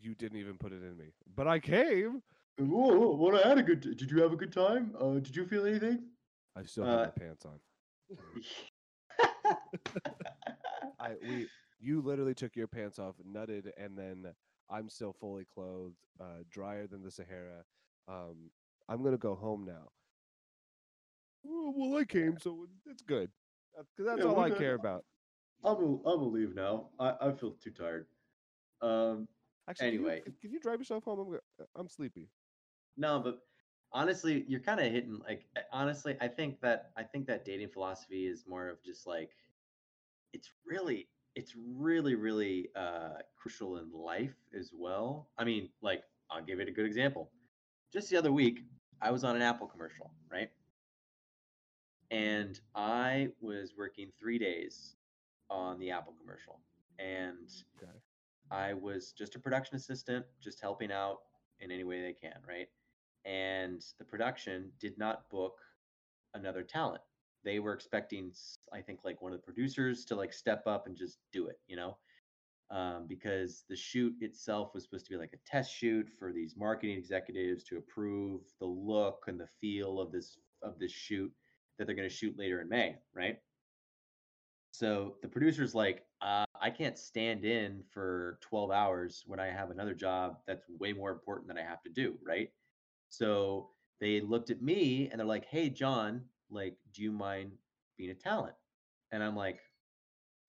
Speaker 2: you didn't even put it in me, but I came.
Speaker 3: oh, well, I had a good. Did you have a good time? Uh, did you feel anything?
Speaker 2: I still have
Speaker 3: Uh,
Speaker 2: my pants on. I we you literally took your pants off, nutted, and then I'm still fully clothed, uh, drier than the Sahara. Um, I'm gonna go home now. "Oh, well, I came, so it's good. Because that's
Speaker 3: Yeah,
Speaker 2: all I
Speaker 3: good.
Speaker 2: care about.
Speaker 3: I'm I'm gonna leave now. I, I feel too tired. Um,
Speaker 2: Actually, can you-
Speaker 3: Anyway.
Speaker 2: can, you drive yourself home? I'm, go- I'm sleepy.
Speaker 3: no, but honestly, you're kind of hitting like uh, honestly, I think that I think that dating philosophy is more of just like it's really it's really really uh crucial in life as well. I mean, like I'll give it a good example. Just the other week, I was on an Apple commercial, right? And I was working 3 days on the Apple commercial. And
Speaker 2: Okay.
Speaker 3: I was just a production assistant, just helping out in any way they can, right? And the production did not book another talent. They were expecting, i think, like one of the producers to like step up and just do it, you know? Um, because the shoot itself was supposed to be like a test shoot for these marketing executives to approve the look and the feel of this of this shoot that they're going to shoot later in May, right? So the producer's like, uh, I can't stand in for 12 hours when I have another job that's way more important that I have to do, right? So they looked at me and they're like, Hey, John, like, do you mind being a talent? And I'm like,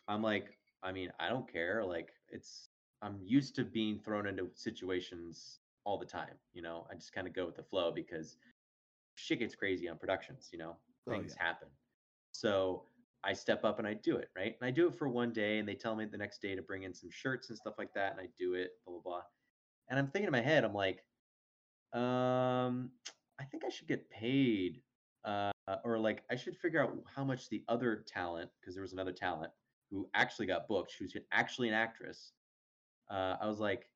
Speaker 3: I'm like, I mean, I don't care. Like, it's, I'm used to being thrown into situations all the time. You know, I just kind of go with the flow because shit gets crazy on productions, you know,
Speaker 2: Oh,
Speaker 3: things
Speaker 2: yeah.
Speaker 3: happen. So I step up and I do it, right? And I do it for one day and they tell me the next day to bring in some shirts and stuff like that. And I do it, blah, blah, blah. And I'm thinking in my head, I'm like, um, I think I should get paid. Uh, or like I should figure out how much the other talent, because there was another talent who actually got booked, who's actually an actress. Uh, I was like,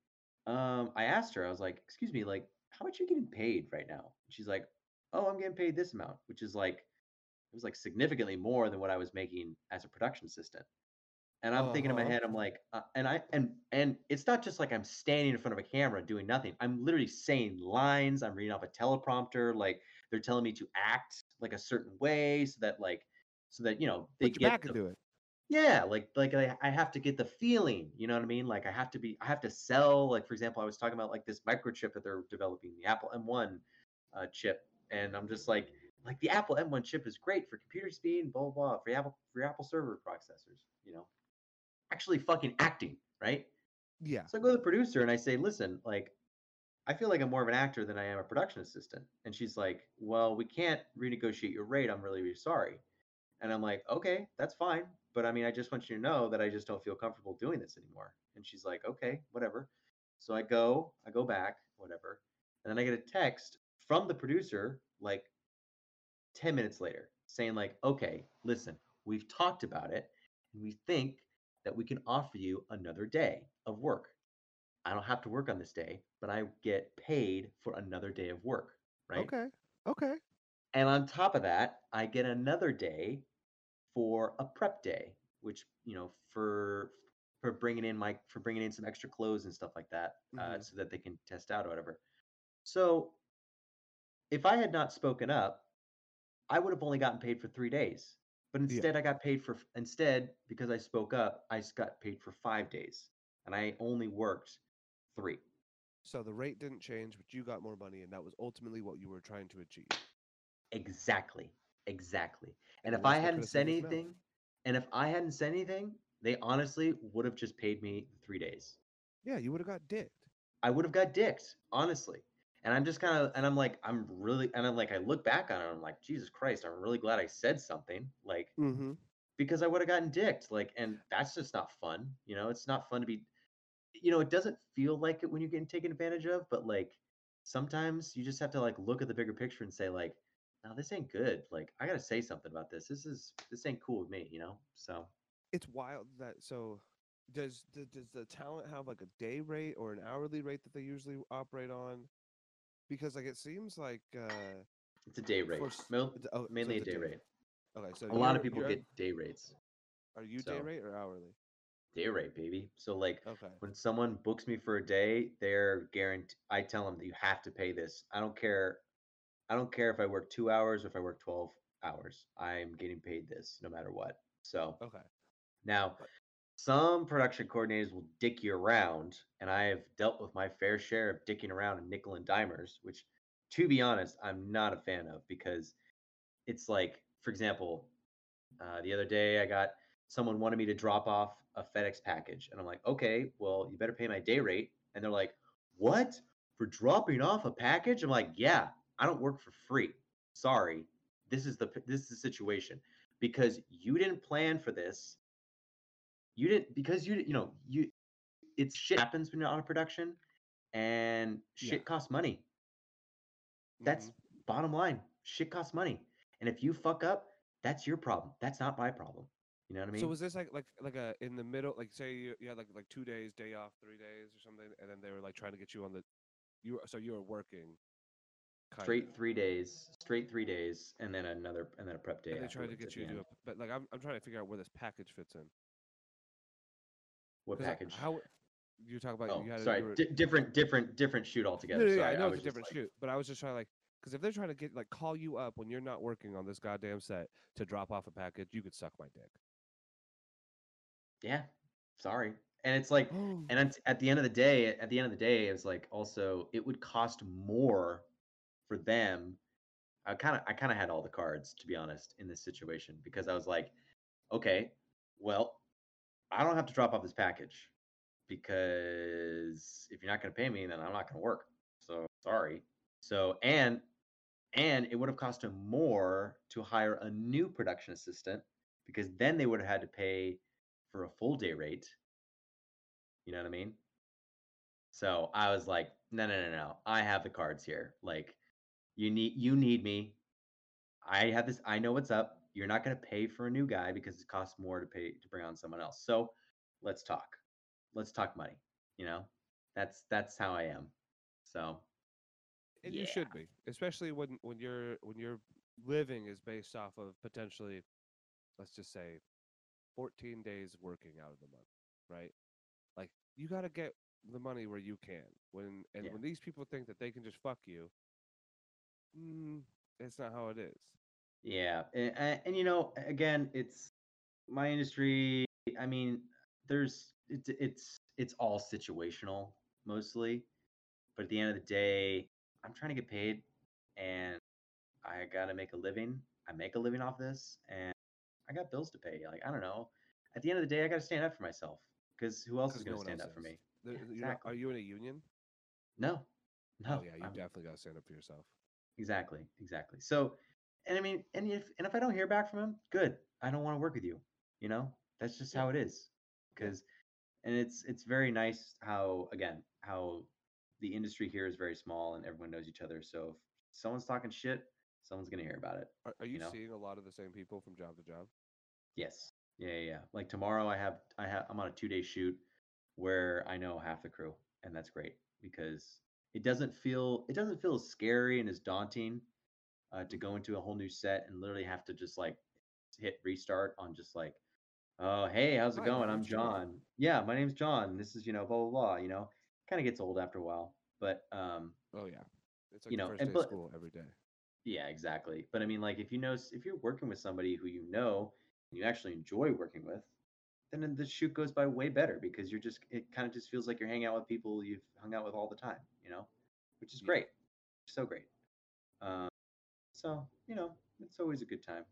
Speaker 3: um, I asked her, I was like, excuse me, like, how much are you getting paid right now? She's like, oh, I'm getting paid this amount, which is like, it was like significantly more than what I was making as a production assistant. And I'm thinking in my
Speaker 2: Uh-huh.
Speaker 3: head, I'm like, uh, and I and and it's not just like I'm standing in front of a camera doing nothing. I'm literally saying lines. I'm reading off a teleprompter. Like they're telling me to act like a certain way, so that like, so that you know they
Speaker 2: Put your back
Speaker 3: get the,
Speaker 2: into it.
Speaker 3: yeah, like like I, I have to get the feeling, you know what I mean? Like I have to be I have to sell, like for example, I was talking about like this microchip that they're developing, the Apple M1 uh, chip, and I'm just like like the Apple M1 chip is great for computer speed and blah blah blah for Apple for Apple server processors, you know. Actually fucking acting, right?
Speaker 2: Yeah.
Speaker 3: So I go to the producer and I say, listen, like, I feel like I'm more of an actor than I am a production assistant. And she's like, well, we can't renegotiate your rate. I'm really, really sorry. And I'm like, okay, that's fine. But I mean, I just want you to know that I just don't feel comfortable doing this anymore. And she's like, okay, whatever. So I go, I go back, whatever. And then I get a text from the producer like 10 minutes later saying, like, okay, listen, we've talked about it and we think that we can offer you another day of work. I don't have to work on this day, but I get paid for another day of work, right?
Speaker 2: Okay. Okay.
Speaker 3: And on top of that, I get another day for a prep day, which you know for for bringing in my for bringing in some extra clothes and stuff like that, uh,
Speaker 2: Mhm.
Speaker 3: so that they can test out or whatever. So if I had not spoken up, I would have only gotten paid for three days. But instead, I got paid for instead because I spoke up. I got paid for five days, and I only worked three.
Speaker 2: So the rate didn't change, but you got more money, and that was ultimately what you were trying to achieve.
Speaker 3: Exactly. Exactly. And
Speaker 2: And
Speaker 3: if I hadn't said
Speaker 2: saved his mouth.
Speaker 3: anything, and if I hadn't said anything, they honestly would have just paid me three days.
Speaker 2: Yeah, you would have got dicked.
Speaker 3: I would have got dicked, honestly. And I'm just kind of, and I'm like, I'm really, and I'm like, I look back on it, I'm like, Jesus Christ, I'm really glad I said something, like,
Speaker 2: Mm-hmm.
Speaker 3: because I would have gotten dicked, like, and that's just not fun, you know. It's not fun to be, you know, it doesn't feel like it when you're getting taken advantage of, but like, sometimes you just have to like look at the bigger picture and say like, no, this ain't good. Like, I gotta say something about this. This is, this ain't cool with me, you know. So
Speaker 2: It's wild that so. Does, does does the talent have like a day rate or an hourly rate that they usually operate on? Because like it seems like uh,
Speaker 3: it's a day rate,
Speaker 2: for s-
Speaker 3: Mil-
Speaker 2: it's- oh, so
Speaker 3: mainly a
Speaker 2: it's
Speaker 3: day rate.
Speaker 2: Okay, so
Speaker 3: A lot of people get day rates.
Speaker 2: Are you day rate or hourly?
Speaker 3: Day rate, baby. So like
Speaker 2: Okay.
Speaker 3: when someone books me for a day, they're guaranteed. I tell them that you have to pay this. I don't care. I don't care if I work two hours or if I work twelve hours. I'm getting paid this no matter what. So
Speaker 2: Okay.
Speaker 3: now, some production coordinators will dick you around, and I have dealt with my fair share of dicking around and nickel and dimers, which, to be honest, I'm not a fan of because it's like, for example, uh, the other day I got someone wanted me to drop off a FedEx package, and I'm like, okay, well, you better pay my day rate, and they're like, what? For dropping off a package? I'm like, yeah, I don't work for free. Sorry, this is the this is the situation. Because you didn't plan for this. You didn't because you you know you it's shit happens when you're out of production and shit
Speaker 2: Yeah.
Speaker 3: costs money. That's
Speaker 2: mhm.
Speaker 3: bottom line. Shit costs money. And if you fuck up that's your problem. That's not my problem you know what i mean
Speaker 2: So was this like like like a in the middle? Like say you, you had like like two days, day off, three days or something, and then they were like trying to get you on the you were so you were working. Kind
Speaker 3: straight three days straight three days and then another and then a prep day
Speaker 2: And they tried to get you to do a, but like I'm I'm trying to figure out where this package fits in.
Speaker 3: what
Speaker 2: like, uh,
Speaker 3: package
Speaker 2: How you talk about
Speaker 3: oh
Speaker 2: you had
Speaker 3: sorry
Speaker 2: you were,
Speaker 3: di- different different different shoot
Speaker 2: No,
Speaker 3: altogether
Speaker 2: no, yeah,
Speaker 3: sorry,
Speaker 2: I know
Speaker 3: was
Speaker 2: it's a different
Speaker 3: like-
Speaker 2: shoot, but I was just trying to like, because if they're trying to get like call you up when you're not working on this goddamn set to drop off a package, you could suck my dick.
Speaker 3: Yeah sorry. And it's like oh. and at, at the end of the day at the end of the day it's like also it would cost more for them. I kind of i kind of had all the cards to be honest in this situation because i was like okay well i don't have to drop off this package because if you're not going to pay me then i'm not going to work so sorry. So and and it would have cost him more to hire a new production assistant because then they would have had to pay for a full day rate you know what I mean? So I was like, no, no, no, no. I have the cards here. Like, you need you need me. I have this. I know what's up. You're not going to pay for a new guy because it costs more to pay to bring on someone else. So let's talk. Let's talk money. You know, that's that's how I am. So
Speaker 2: and you should be, especially when when your when your living is based off of potentially, let's just say, 14 days working out of the month, right? Like you got to get the money where you can. When and
Speaker 3: Yeah.
Speaker 2: when these people think that they can just fuck you, mm, it's not how it is.
Speaker 3: Yeah, and, and, and you know, again, it's my industry. I mean, there's it's it's it's all situational mostly, but at the end of the day, I'm trying to get paid, and I gotta make a living. I make a living off this, and I got bills to pay. Like I don't know. At the end of the day, I gotta stand up for myself because who else is gonna
Speaker 2: no
Speaker 3: stand up for me?
Speaker 2: There-
Speaker 3: Yeah,
Speaker 2: you're not-
Speaker 3: exactly.
Speaker 2: are you in a union?
Speaker 3: No, oh, no.
Speaker 2: oh yeah, you
Speaker 3: I'm-
Speaker 2: definitely got to stand up for yourself.
Speaker 3: Exactly, exactly. So, and I mean, and if and if I don't hear back from him, good. I don't want to work with you. You know, that's just
Speaker 2: Yeah.
Speaker 3: how it is.
Speaker 2: Yeah.
Speaker 3: Because, and it's it's very nice how again how the industry here is very small and everyone knows each other. So if someone's talking shit, someone's gonna hear about it.
Speaker 2: Are, are you,
Speaker 3: know?
Speaker 2: seeing a lot of the same people from job to job?
Speaker 3: Yes. Yeah, yeah, yeah. Like tomorrow, I have I have I'm on a two day shoot where I know half the crew, and that's great because it doesn't feel it doesn't feel as scary and as daunting uh, to go into a whole new set and literally have to just like hit restart on just like, oh hey, how's it
Speaker 2: Hi,
Speaker 3: going? I'm
Speaker 2: John."
Speaker 3: John. Yeah, my name's John. This is you know blah blah blah. You know, kind of gets old after a while, but um,
Speaker 2: Oh yeah, it's like
Speaker 3: You know,
Speaker 2: first
Speaker 3: and but-
Speaker 2: school every day.
Speaker 3: Yeah, exactly. But I mean, like, if you know, if you're working with somebody who you know and you actually enjoy working with, then the shoot goes by way better because you're just, it kind of just feels like you're hanging out with people you've hung out with all the time, you know, which is
Speaker 2: Yeah.
Speaker 3: great. So great. Um, so, you know, it's always a good time.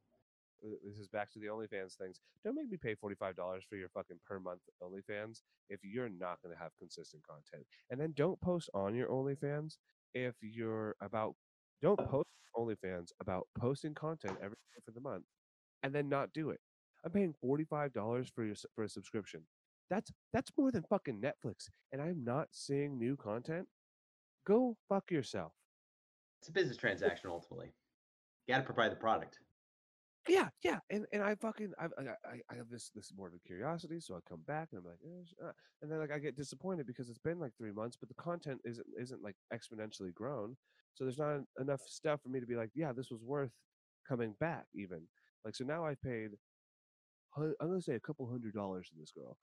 Speaker 2: Uh, This is back to the OnlyFans things. Don't make me pay forty five dollars for your fucking per month OnlyFans if you're not going to have consistent content. And then don't post on your OnlyFans if you're about don't post OnlyFans about posting content every day for the month and then not do it. I'm paying $45 for your for a subscription. That's that's more than fucking Netflix and I'm not seeing new content. Go fuck yourself.
Speaker 3: It's a business transaction ultimately. You got to provide the product.
Speaker 2: Yeah, yeah, and and I fucking I I I- I have this this morbid curiosity, so I come back and I'm like, eh, sh- uh," and then like I get disappointed because it's been like three months, but the content isn't isn't like exponentially grown, so there's not en- enough stuff for me to be like, yeah, this was worth coming back even. Like so now I've paid, hun- I'm gonna say a couple hundred dollars to this girl,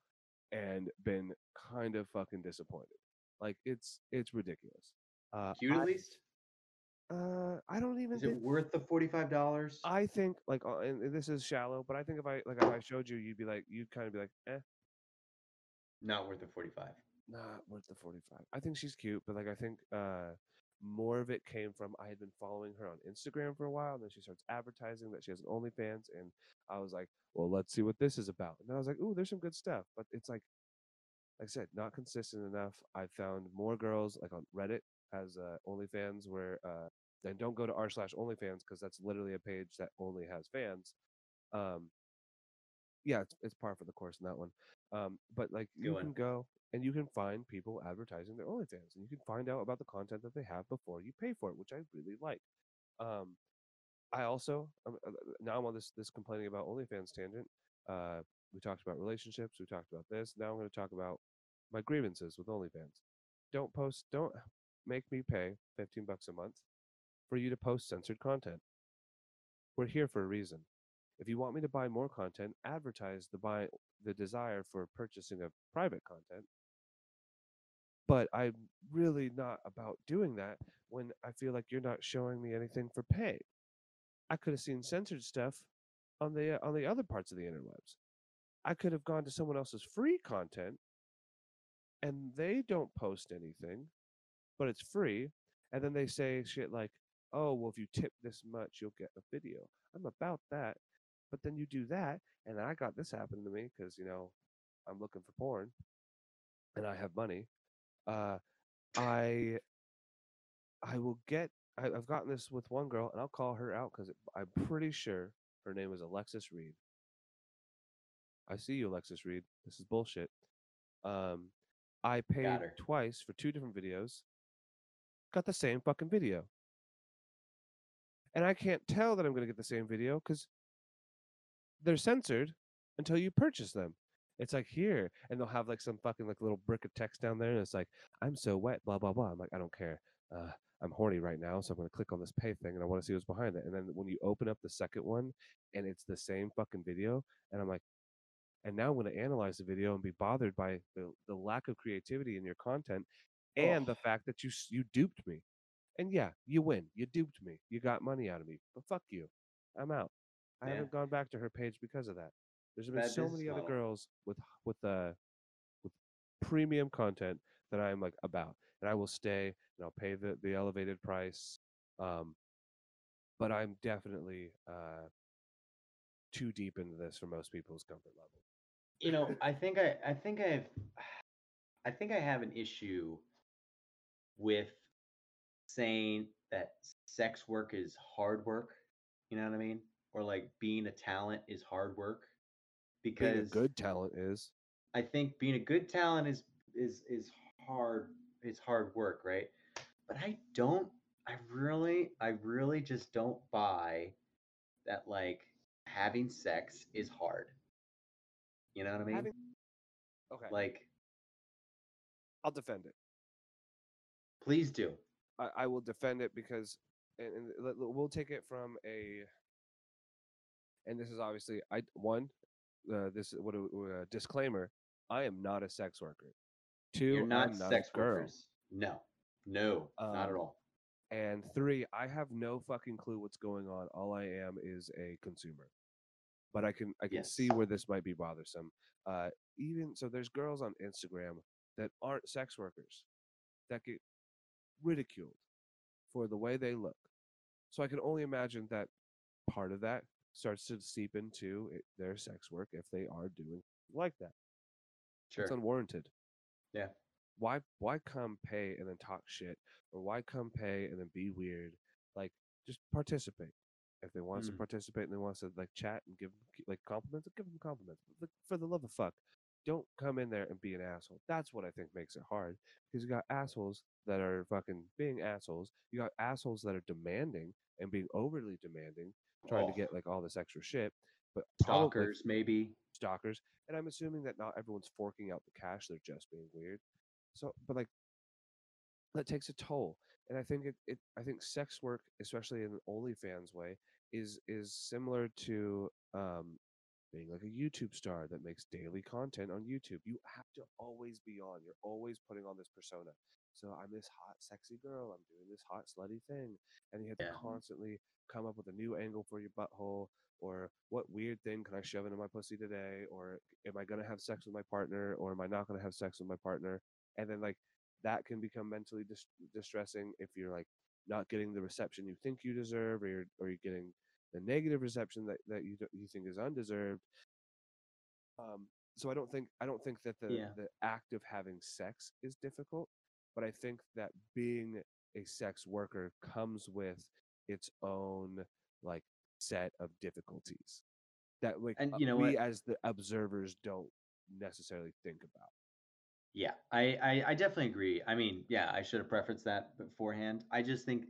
Speaker 2: and been kind of fucking disappointed. Like it's it's ridiculous. Uh,
Speaker 3: Cute
Speaker 2: I,
Speaker 3: at least.
Speaker 2: Uh, I don't even
Speaker 3: Is
Speaker 2: think.
Speaker 3: it worth the forty-five dollars?
Speaker 2: I think like, uh, and this is shallow, but I think if I like if I showed you, you'd be like, you'd kind of be like, eh,
Speaker 3: Not worth the forty-five.
Speaker 2: not worth the forty five. I think she's cute, but like I think uh more of it came from I had been following her on Instagram for a while, and then she starts advertising that she has an OnlyFans, and I was like, well, let's see what this is about. And then I was like, ooh, there's some good stuff, but it's like, like I said, not consistent enough. I found more girls like on Reddit has uh, OnlyFans where uh, then don't go to r slash OnlyFans because that's literally a page that only has fans. Um, yeah, it's, it's par for the course in that one. Um, but like
Speaker 3: Good
Speaker 2: you
Speaker 3: one.
Speaker 2: can go and you can find people advertising their OnlyFans, and you can find out about the content that they have before you pay for it, which I really like. Um, I also um, now I'm on this this complaining about OnlyFans tangent. Uh, we talked about relationships. We talked about this. Now I'm going to talk about my grievances with OnlyFans. Don't post. Don't make me pay 15 bucks a month for you to post censored content. We're here for a reason. If you want me to buy more content, advertise the buy the desire for purchasing of private content. But I'm really not about doing that when I feel like you're not showing me anything for pay. I could have seen censored stuff on the uh, on the other parts of the interwebs. I could have gone to someone else's free content and they don't post anything, but it's free. And then they say shit like, oh, well, if you tip this much, you'll get a video. I'm about that. But then you do that, and I got this happen to me because, you know, I'm looking for porn and I have money. Uh, I I will get. I, I've gotten this with one girl, and I'll call her out because I'm pretty sure her name is Alexis Reed. I see you, Alexis Reed. This is bullshit. Um, I paid twice for two different videos. Got the same fucking video, and I can't tell that I'm going to get the same video because they're censored until you purchase them. It's like here, and they'll have like some fucking like little brick of text down there, and it's like, "I'm so wet," blah blah blah. I'm like, I don't care. Uh, I'm horny right now, so I'm gonna click on this pay thing, and I want to see what's behind it. And then when you open up the second one, and it's the same fucking video, and I'm like, and now I'm gonna analyze the video and be bothered by the the lack of creativity in your content, and the
Speaker 3: Oh.
Speaker 2: fact that you you duped me. And yeah, you win. You duped me. You got money out of me. But fuck you. I'm out. I
Speaker 3: Yeah.
Speaker 2: haven't gone back to her page because of that. There's been
Speaker 3: Bad
Speaker 2: so
Speaker 3: business
Speaker 2: many other
Speaker 3: model.
Speaker 2: girls with with uh with premium content that I'm like about, and I will stay and I'll pay the the elevated price. Um, but I'm definitely uh too deep into this for most people's comfort level.
Speaker 3: You know, I think I, I think I've, I think I have an issue with saying that sex work is hard work. You know what I mean? Or like being a talent is hard work.
Speaker 2: Being
Speaker 3: Because
Speaker 2: a good talent is
Speaker 3: I think being a good talent is is is hard It's hard work, right? But I don't I really I really just don't buy that like having sex is hard. You know what I mean?
Speaker 2: Having- okay.
Speaker 3: Like
Speaker 2: I'll defend it.
Speaker 3: please do.
Speaker 2: I, I will defend it because, and, and we'll take it from a. And this is obviously I one, uh, this what a, a disclaimer. I am not a sex worker. 2
Speaker 3: You're not,
Speaker 2: not
Speaker 3: sex workers. No. No, not at
Speaker 2: Um,
Speaker 3: all.
Speaker 2: And three, I have no fucking clue what's going on. All I am is a consumer. But I can I can see where this might be bothersome. Uh, even so, there's girls on Instagram that aren't sex workers that get ridiculed for the way they look. So I can only imagine that part of that starts to seep into it, their sex work if they are doing like that.
Speaker 3: Sure.
Speaker 2: It's unwarranted.
Speaker 3: Yeah.
Speaker 2: why why come pay and then talk shit or why come pay and then be weird like just participate if they want us to
Speaker 3: Mm.
Speaker 2: participate and they want to like chat and give like compliments give them compliments but, like, for the love of fuck don't come in there and be an asshole that's what i think makes it hard because you got assholes that are fucking being assholes you got assholes that are demanding and being overly demanding trying to
Speaker 3: Oh.
Speaker 2: get like all this extra shit but
Speaker 3: Stalkers, maybe.
Speaker 2: stalkers and i'm assuming that not everyone's forking out the cash they're just being weird so but like that takes a toll and i think it, it i think sex work especially in an onlyfans way is is similar to um being like a youtube star that makes daily content on youtube you have to always be on you're always putting on this persona so i'm this hot sexy girl i'm doing this hot slutty thing and you have to constantly come up with a new angle for your butthole or what weird thing can I shove into my pussy today? Or am I gonna have sex with my partner? Or am I not gonna have sex with my partner? And then like that can become mentally dis- distressing if you're like not getting the reception you think you deserve, or you're or you're getting the negative reception that that you you think is undeserved. Um, so I don't think I don't think that the
Speaker 3: Yeah.
Speaker 2: the act of having sex is difficult, but I think that being a sex worker comes with its own like set of difficulties that like
Speaker 3: And
Speaker 2: uh,
Speaker 3: you know
Speaker 2: we
Speaker 3: what?
Speaker 2: as the observers don't necessarily think about.
Speaker 3: Yeah, I, I I definitely agree. I mean, yeah, I should have preferenced that beforehand. I just think,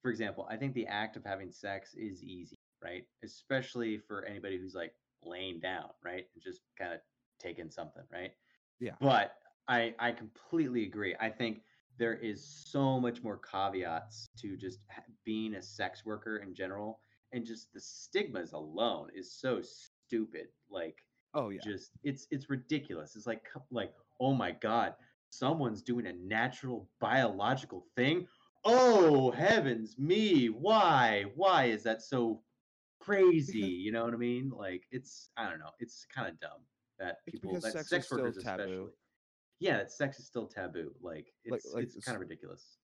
Speaker 3: for example, I think the act of having sex is easy, right? Especially for anybody who's like laying down, right, and just kind of taking something, right?
Speaker 2: Yeah.
Speaker 3: But I I completely agree. I think there is so much more caveats to just being a sex worker in general, and just the stigmas alone is so stupid. Like
Speaker 2: Oh yeah.
Speaker 3: just it's it's ridiculous it's like like oh my god someone's doing a natural biological thing oh heavens me why why is that so crazy you know what i mean? Like it's i don't know it's kind of dumb that people that
Speaker 2: sex is
Speaker 3: sex
Speaker 2: still
Speaker 3: workers
Speaker 2: taboo.
Speaker 3: especially. Yeah that sex is still taboo like
Speaker 2: Like-
Speaker 3: it's
Speaker 2: like
Speaker 3: it's kind of ridiculous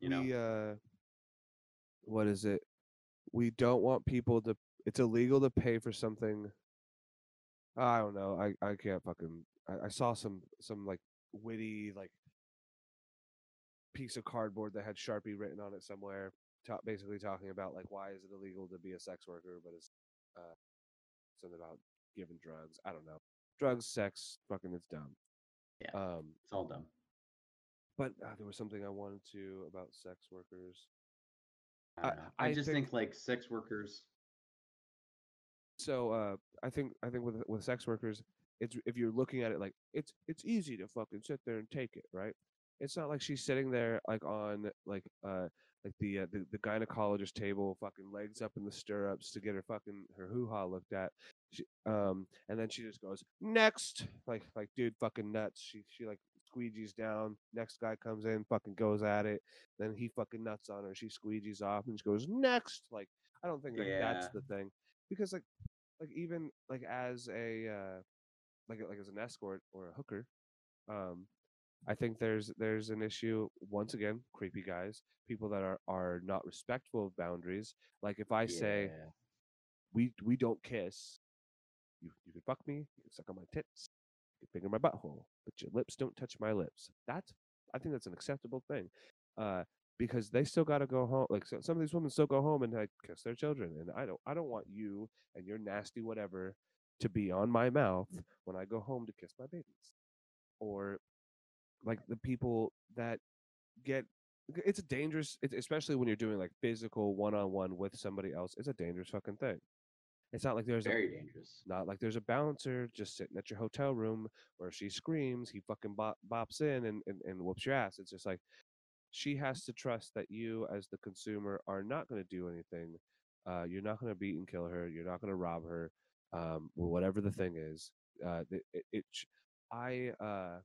Speaker 3: you know?
Speaker 2: we uh what is it? We don't want people to it's illegal to pay for something i don't know i i can't fucking i, I saw some some like witty like piece of cardboard that had sharpie written on it somewhere ta- basically talking about like why is it illegal to be a sex worker but it's uh something about giving drugs i don't know. Drugs sex fucking it's dumb.
Speaker 3: Yeah.
Speaker 2: um
Speaker 3: it's all dumb.
Speaker 2: but uh, there was something i wanted to about sex workers.
Speaker 3: I,
Speaker 2: I-
Speaker 3: I,
Speaker 2: I
Speaker 3: just
Speaker 2: think-
Speaker 3: think like sex workers
Speaker 2: so uh i think i think with with sex workers it's if you're looking at it like it's it's easy to fucking sit there and take it right it's not like she's sitting there like on like uh like the uh, the, the gynecologist table fucking legs up in the stirrups to get her fucking her hoo-ha looked at. She, um and then she just goes next! Like like dude fucking nuts. She she like squeegees down. Next guy comes in fucking goes at it. Then he fucking nuts on her. She squeegees off and she goes next! Like i don't think like that's the thing. Because like like even like as a uh like like as an escort or a hooker um i think there's there's an issue once again creepy guys people that are are not respectful of boundaries like if i say we we don't kiss you you can fuck me you can suck on my tits you can finger my butthole but your lips don't touch my lips. That's i think that's an acceptable thing uh because they still got to go home like so, some of these women still go home and like kiss their children and i don't i don't want you and your nasty whatever to be on my mouth when i go home to kiss my babies or like the people that get it's a dangerous it's, especially when you're doing like physical one-on-one with somebody else it's a dangerous fucking thing it's not like there's a
Speaker 3: very dangerous
Speaker 2: not like there's a bouncer just sitting at your hotel room where she screams, he fucking bop, bops in and, and, and whoops your ass. It's just like she has to trust that you, as the consumer, are not going to do anything. Uh, you're not going to beat and kill her. You're not going to rob her. Um, whatever the thing is. Uh, it, it, it I, uh,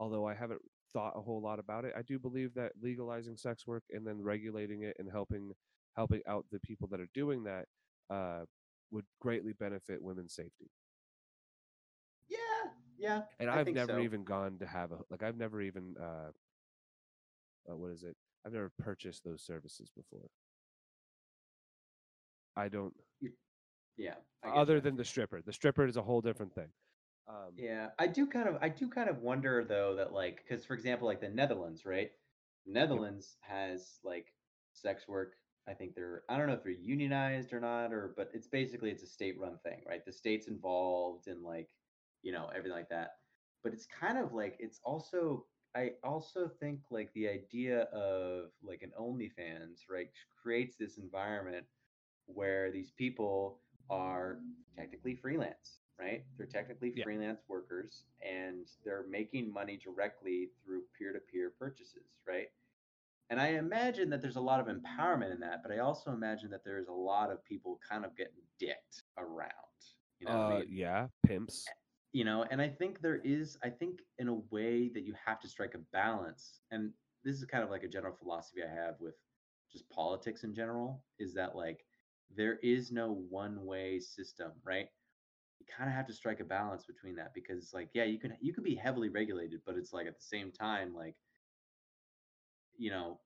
Speaker 2: although I haven't thought a whole lot about it, I do believe that legalizing sex work and then regulating it and helping helping out the people that are doing that uh, would greatly benefit women's safety.
Speaker 3: yeah yeah
Speaker 2: And
Speaker 3: I
Speaker 2: I've
Speaker 3: think
Speaker 2: never
Speaker 3: so.
Speaker 2: even gone to have a like I've never even uh, uh what is it? I've never purchased those services before. I don't
Speaker 3: yeah I
Speaker 2: other
Speaker 3: you.
Speaker 2: than the stripper. The stripper is a whole different thing. Um,
Speaker 3: Yeah, I do kind of I do kind of wonder though that like because for example like the Netherlands, right? Netherlands has like sex work. I think they're I don't know if they're unionized or not or but it's basically it's a state run thing, right? The state's involved in like, you know, everything like that. But it's kind of like it's also I also think like the idea of like an OnlyFans, right, creates this environment where these people are technically freelance, right? They're technically
Speaker 2: Yeah.
Speaker 3: freelance workers and they're making money directly through peer to peer purchases, right? And I imagine that there's a lot of empowerment in that, but I also imagine that there's a lot of people kind of getting dicked around. You know I
Speaker 2: uh,
Speaker 3: mean?
Speaker 2: yeah, pimps.
Speaker 3: you know and i think there is i think in a way that you have to strike a balance and this is kind of like a general philosophy i have with just politics in general is that like there is no one way system right you kind of have to strike a balance between that because it's like yeah you can you can be heavily regulated but it's like at the same time like you know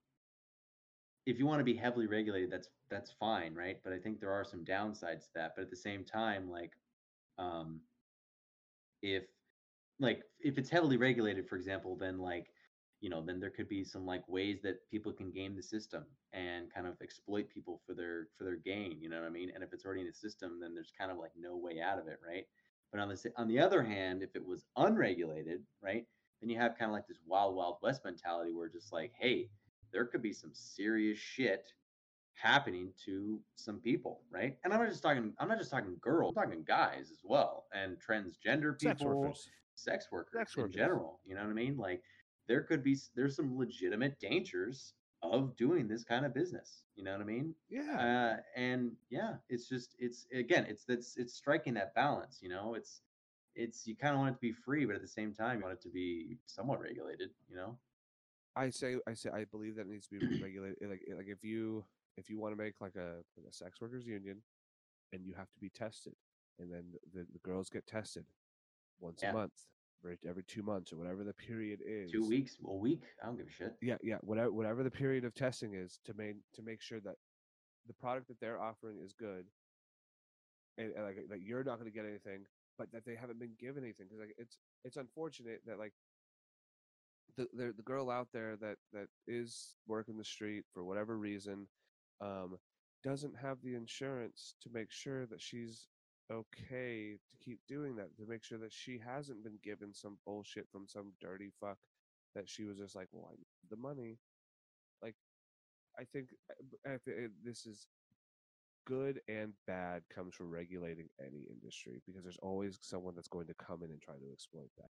Speaker 3: if you want to be heavily regulated that's that's fine right? But i think there are some downsides to that but at the same time like um if like if it's heavily regulated for example then like you know then there could be some like ways that people can game the system and kind of exploit people for their for their gain you know what i mean and if it's already in the system then there's kind of like no way out of it right but on the on the other hand if it was unregulated right then you have kind of like this wild wild west mentality where just like hey there could be some serious shit happening to some people right and i'm not just talking i'm not just talking girls i'm talking guys as well and transgender people
Speaker 2: Sex
Speaker 3: people
Speaker 2: workers.
Speaker 3: sex workers
Speaker 2: Sex
Speaker 3: in general. You know what I mean? Like there could be there's some legitimate dangers of doing this kind of business. You know what I mean?
Speaker 2: Yeah.
Speaker 3: Uh, and yeah, it's just it's again it's that's it's striking that balance. You know, it's it's you kind of want it to be free, but at the same time you want it to be somewhat regulated. You know?
Speaker 2: I say I say I believe that it needs to be regulated. Like like if you if you want to make like a like a sex workers union, and you have to be tested, and then the, the girls get tested once
Speaker 3: Yeah.
Speaker 2: a month, every every two months or whatever the period is.
Speaker 3: Two weeks, a week. I don't give a shit.
Speaker 2: Yeah, yeah. Whatever whatever the period of testing is to make to make sure that the product that they're offering is good, and, and like that you're not going to get anything, but that they haven't been given anything because like it's it's unfortunate that like the, the the girl out there that that is working the street for whatever reason um doesn't have the insurance to make sure that she's okay to keep doing that to make sure that she hasn't been given some bullshit from some dirty fuck that she was just like well i need the money like i think uh, if this is good and bad comes from regulating any industry because there's always someone that's going to come in and try to exploit that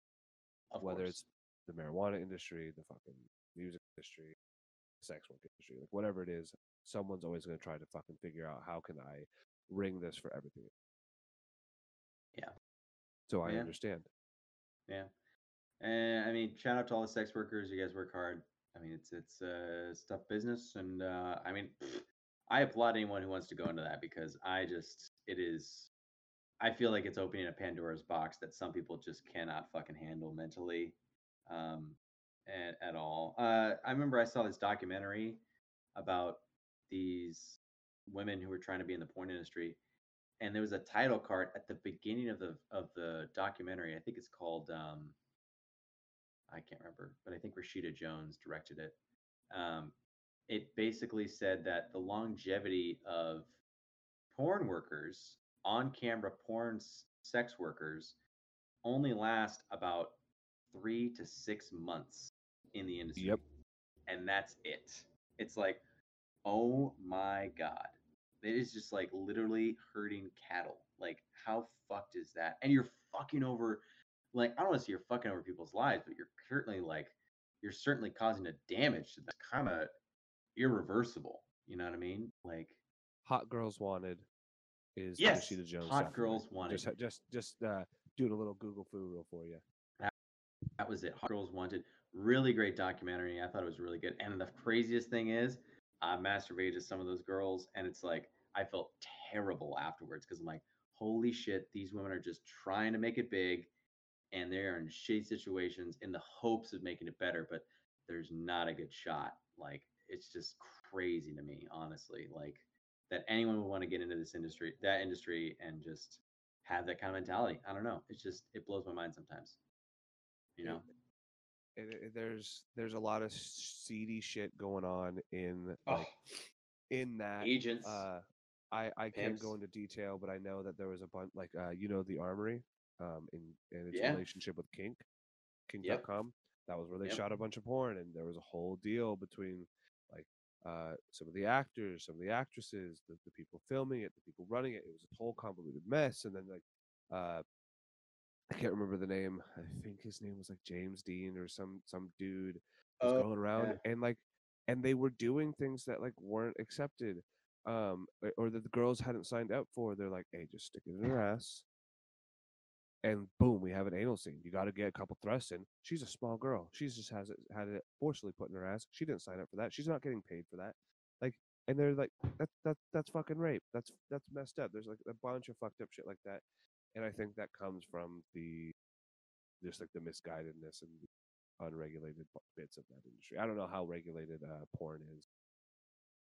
Speaker 3: Of
Speaker 2: whether
Speaker 3: course.
Speaker 2: it's the marijuana industry, the fucking music industry, sex work industry, like whatever it is, someone's always going to try to fucking figure out how can I ring this for everything.
Speaker 3: Yeah.
Speaker 2: So I
Speaker 3: Yeah.
Speaker 2: understand.
Speaker 3: Yeah. And I mean, shout out to all the sex workers. You guys work hard. I mean, it's it's uh, it's tough business, and uh, I mean, I applaud anyone who wants to go into that because I just it is. I feel like it's opening a Pandora's box that some people just cannot fucking handle mentally, um, at, at all. Uh, I remember I saw this documentary about these women who were trying to be in the porn industry, and there was a title card at the beginning of the of the documentary. I think it's called um, I can't remember, but I think Rashida Jones directed it. Um, it basically said that the longevity of porn workers, on camera porn sex workers, only last about three to six months in the industry.
Speaker 2: Yep.
Speaker 3: And that's it. It's like, oh my God. It is just like literally herding cattle. Like, how fucked is that? And you're fucking over, like, I don't want to say you're fucking over people's lives, but you're certainly like, you're certainly causing a damage to that kind of irreversible. You know what I mean? Like,
Speaker 2: Hot Girls Wanted is
Speaker 3: Yes,
Speaker 2: Jones.
Speaker 3: Hot. Girls Wanted.
Speaker 2: Just just just uh, doing a little Google fu for you.
Speaker 3: that was it. Hot Girls Wanted. Really great documentary. I thought it was really good. And the craziest thing is, I masturbated to some of those girls, and it's like I felt terrible afterwards because I'm like, holy shit, these women are just trying to make it big, and they're in shitty situations in the hopes of making it better, but there's not a good shot. Like it's just crazy to me, honestly. Like that anyone would want to get into this industry, that industry, and just have that kind of mentality. I don't know. It's just it blows my mind sometimes. You know?
Speaker 2: It, it- there's there's a lot of seedy shit going on in
Speaker 3: Oh,
Speaker 2: like in that
Speaker 3: agents.
Speaker 2: uh i i can't go into detail but i know that there was a bunch like uh you know the armory um in in its
Speaker 3: Yeah.
Speaker 2: relationship with kink
Speaker 3: Yep.
Speaker 2: kink.com that was where they
Speaker 3: Yep.
Speaker 2: shot a bunch of porn and there was a whole deal between like uh some of the actors some of the actresses the, the people filming it the people running it it was a whole convoluted mess and then like uh I can't remember the name. I think his name was like James Dean or some some dude was
Speaker 3: Oh,
Speaker 2: going around and like and they were doing things that like weren't accepted um or- that the girls hadn't signed up for. They're like hey just stick it in her ass. And boom we have an anal scene. You got to get a couple thrusts in. She's a small girl. She's just has it had it forcibly put in her ass. She didn't sign up for that. She's not getting paid for that. Like and they're like that's that's that's fucking rape. That's that's messed up. There's like a bunch of fucked up shit like that and i think that comes from the just like the misguidedness and the unregulated bits of that industry i don't know how regulated uh porn is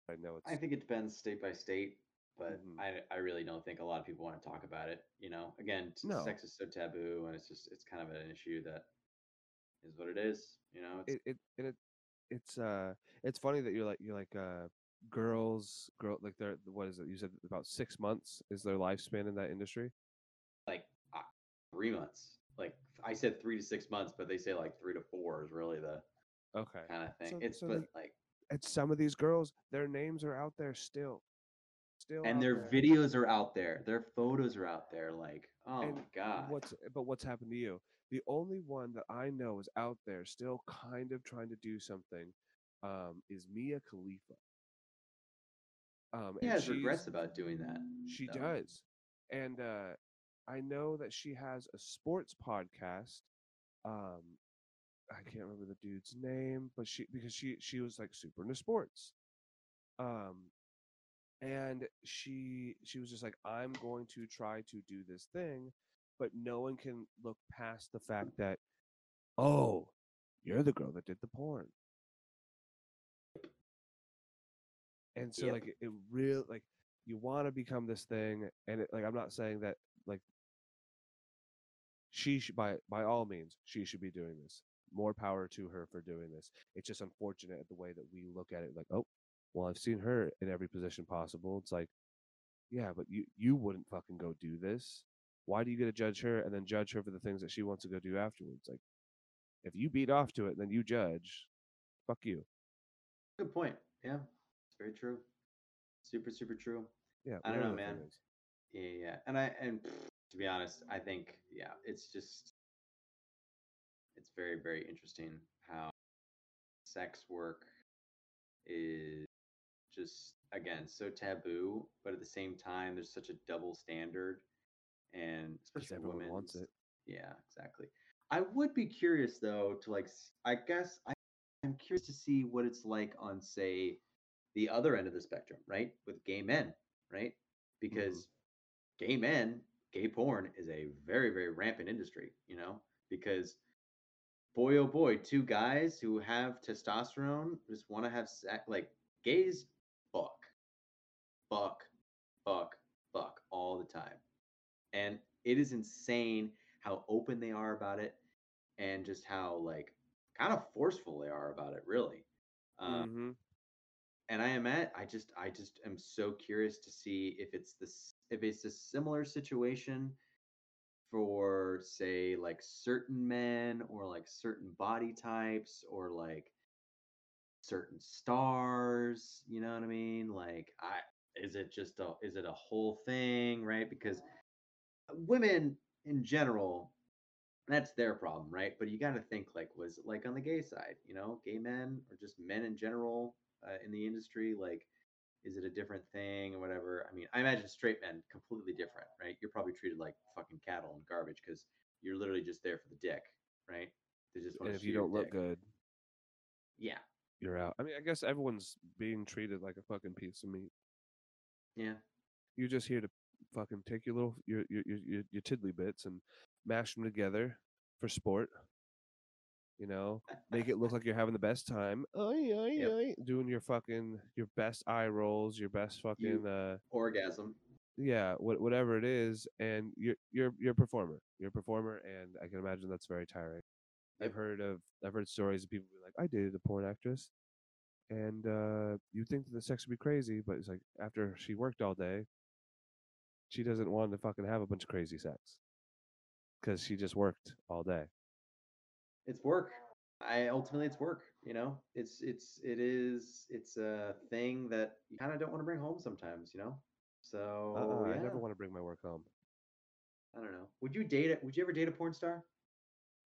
Speaker 2: i know it's
Speaker 3: I think it depends state by state, but
Speaker 2: Mhm.
Speaker 3: I I really don't think a lot of people want to talk about it. You know, again, t-
Speaker 2: No.
Speaker 3: sex is so taboo, and it's just it's kind of an issue that is what it is. You know, it's
Speaker 2: it, it and it it's uh it's funny that you're like you're like uh girls girl like they're what is it you said about six months is their lifespan in that industry
Speaker 3: three months. Like I said, three to six months, but they say like three to four is really the
Speaker 2: okay
Speaker 3: kind of thing.
Speaker 2: So-
Speaker 3: it's
Speaker 2: so
Speaker 3: but
Speaker 2: they-
Speaker 3: like
Speaker 2: and some of these girls their names are out there still still
Speaker 3: and their
Speaker 2: there.
Speaker 3: videos are out there, their photos are out there. Like oh
Speaker 2: And
Speaker 3: my god,
Speaker 2: what's but what's happened to you the only one that i know is out there still kind of trying to do something um is mia khalifa um
Speaker 3: he
Speaker 2: and
Speaker 3: has regrets about doing that.
Speaker 2: She
Speaker 3: though.
Speaker 2: does. And uh I know that she has a sports podcast. Um I can't remember the dude's name, but she because she she was like super into sports. Um and she she was just like I'm going to try to do this thing, but no one can look past the fact that oh, you're the girl that did the porn. And so
Speaker 3: Yep.
Speaker 2: like it, it real like you want to become this thing and it, like i'm not saying that like she should by by all means she should be doing this more power to her for doing this it's just unfortunate the way that we look at it like oh well i've seen her in every position possible it's like yeah but you you wouldn't fucking go do this why do you get to judge her and then judge her for the things that she wants to go do afterwards like if you beat off to it then you judge fuck you
Speaker 3: Good point. Yeah, it's very true. Super super true.
Speaker 2: yeah
Speaker 3: I don't know,
Speaker 2: whatever the thing
Speaker 3: man. Yeah, yeah. And I and to be honest, I think yeah, it's just it's very very interesting how sex work is just again so taboo, but at the same time there's such a double standard and especially
Speaker 2: everyone
Speaker 3: women
Speaker 2: wants it
Speaker 3: yeah, exactly. I would be curious though to like I guess I, I'm curious to see what it's like on say the other end of the spectrum, right? With gay men, right? Mm-hmm. Because gay men, gay porn is a very very rampant industry, you know? Because boy oh boy, two guys who have testosterone just want to have sex like gays fuck. Fuck, fuck, fuck all the time. And it is insane how open they are about it and just how like kind of forceful they are about it really um,
Speaker 2: Mhm.
Speaker 3: And i am at i just i just am so curious to see if it's this if it's a similar situation for say like certain men or like certain body types or like certain stars you know what i mean? Like i is it just a is it a whole thing right? Because uh, women in general that's their problem right? But you got to think like was it like on the gay side you know gay men or just men in general uh, in the industry like is it a different thing or whatever i mean i imagine straight men completely different right you're probably treated like fucking cattle and garbage because you're literally just there for the dick right they just wanna
Speaker 2: if you don't look
Speaker 3: dick.
Speaker 2: good
Speaker 3: yeah
Speaker 2: you're out. I mean, I guess everyone's being treated like a fucking piece of meat.
Speaker 3: yeah
Speaker 2: You're just here to fucking take your little your your your, your, your tiddly bits and mash them together for sport. You know, make it look like you're having the best time. Oi, oi,
Speaker 3: Yep.
Speaker 2: oi, doing your fucking your best eye rolls, your best fucking uh
Speaker 3: orgasm
Speaker 2: yeah, what, whatever it is, and you're you're you're a performer. You're a performer, and I can imagine that's very tiring. I've heard of I've heard stories of people be like, I dated a porn actress, and uh, you think that the sex would be crazy, but it's like after she worked all day, she doesn't want to fucking have a bunch of crazy sex because she just worked all day.
Speaker 3: It's work i ultimately it's work you know it's it's it is it's a thing that you kind of don't want to bring home sometimes you know so
Speaker 2: Uh-uh,
Speaker 3: Oh, yeah.
Speaker 2: I never want to bring my work home,
Speaker 3: i don't know would you date it would you ever date a porn star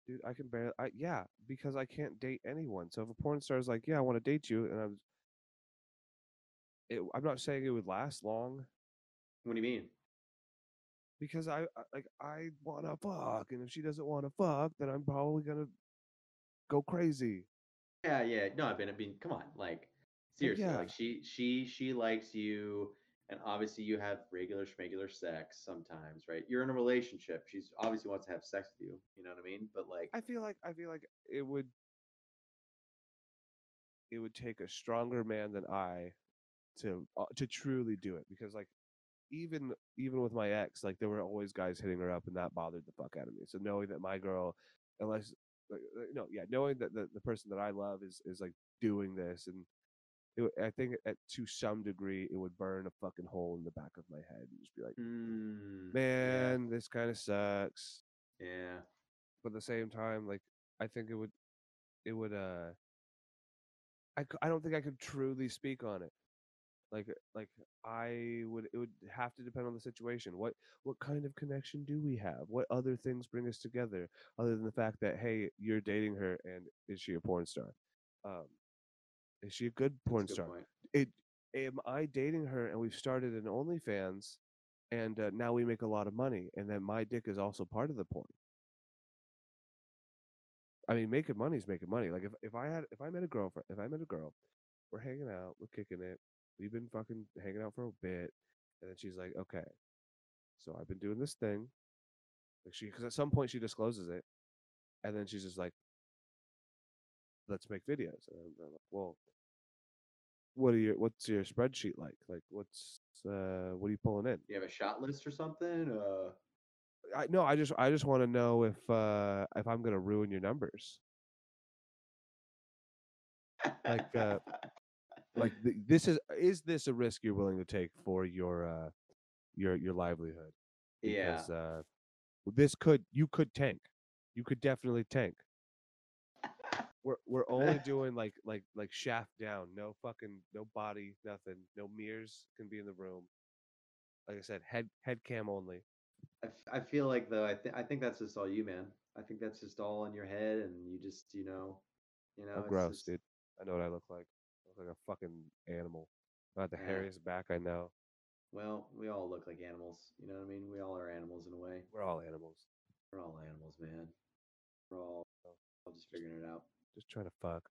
Speaker 2: dude. I can barely. I yeah, because I can't date anyone. So if a porn star is like, yeah, I want to date you, and I'm, it, I'm not saying it would last long.
Speaker 3: what do you mean
Speaker 2: because I I- like I want to fuck, and if she doesn't want to fuck, then I'm probably gonna go crazy.
Speaker 3: yeah yeah no i've been i mean come on like seriously
Speaker 2: yeah.
Speaker 3: like she she she likes you and obviously you have regular schmegular sex sometimes right you're in a relationship she's obviously wants to have sex with you you know what i mean but like
Speaker 2: I feel like I feel like it would it would take a stronger man than I to uh, to truly do it because like even even with my ex like there were always guys hitting her up and that bothered the fuck out of me so knowing that my girl unless like, uh, no yeah knowing that the, the person that i love is is like doing this and it, i think at to some degree it would burn a fucking hole in the back of my head and just be like
Speaker 3: mm,
Speaker 2: man this kind of sucks.
Speaker 3: Yeah, yeah.
Speaker 2: but at the same time like i think it would it would uh I don't think i could truly speak on it like uh, like i would it would have to depend on the situation. What what kind of connection do we have? What other things bring us together other than the fact that hey you're dating her and is she a porn star? Um is she a good
Speaker 3: a
Speaker 2: porn
Speaker 3: good
Speaker 2: star?
Speaker 3: point.
Speaker 2: it am i dating her and we've started an onlyfans and uh, now we make a lot of money and then my dick is also part of the porn? I mean, making money is making money. Like if, if I had if I met a girlfriend, if I met a girl, we're hanging out, we're kicking it, we've been fucking hanging out for a bit, and then she's like, okay, so I've been doing this thing. Like she, because at some point she discloses it, and then she's just like, let's make videos. And I'm, like, well, what are your what's your spreadsheet like? Like what's uh what are you pulling in?
Speaker 3: you have a shot list or something uh
Speaker 2: I no, I just I just want to know if uh if I'm gonna ruin your numbers. Like, uh, like th- this is is this a risk you're willing to take for your uh your your livelihood?
Speaker 3: Yeah.
Speaker 2: Uh this could you could tank. You could definitely tank. We're we're only doing like like like shaft down. No fucking no body nothing. No mirrors can be in the room. Like i said head head cam only.
Speaker 3: I, f- I feel like though I think I think that's just all you, man. I think that's just all in your head, and you just you know, you know.
Speaker 2: i'm gross
Speaker 3: just-
Speaker 2: dude. I know what i look like like a fucking animal not the
Speaker 3: Yeah.
Speaker 2: hairiest back i know
Speaker 3: Well, we all look like animals. You know what I mean? We all are animals in a way.
Speaker 2: we're all animals
Speaker 3: We're all animals, man. We're all, all just figuring it out.
Speaker 2: just trying to fuck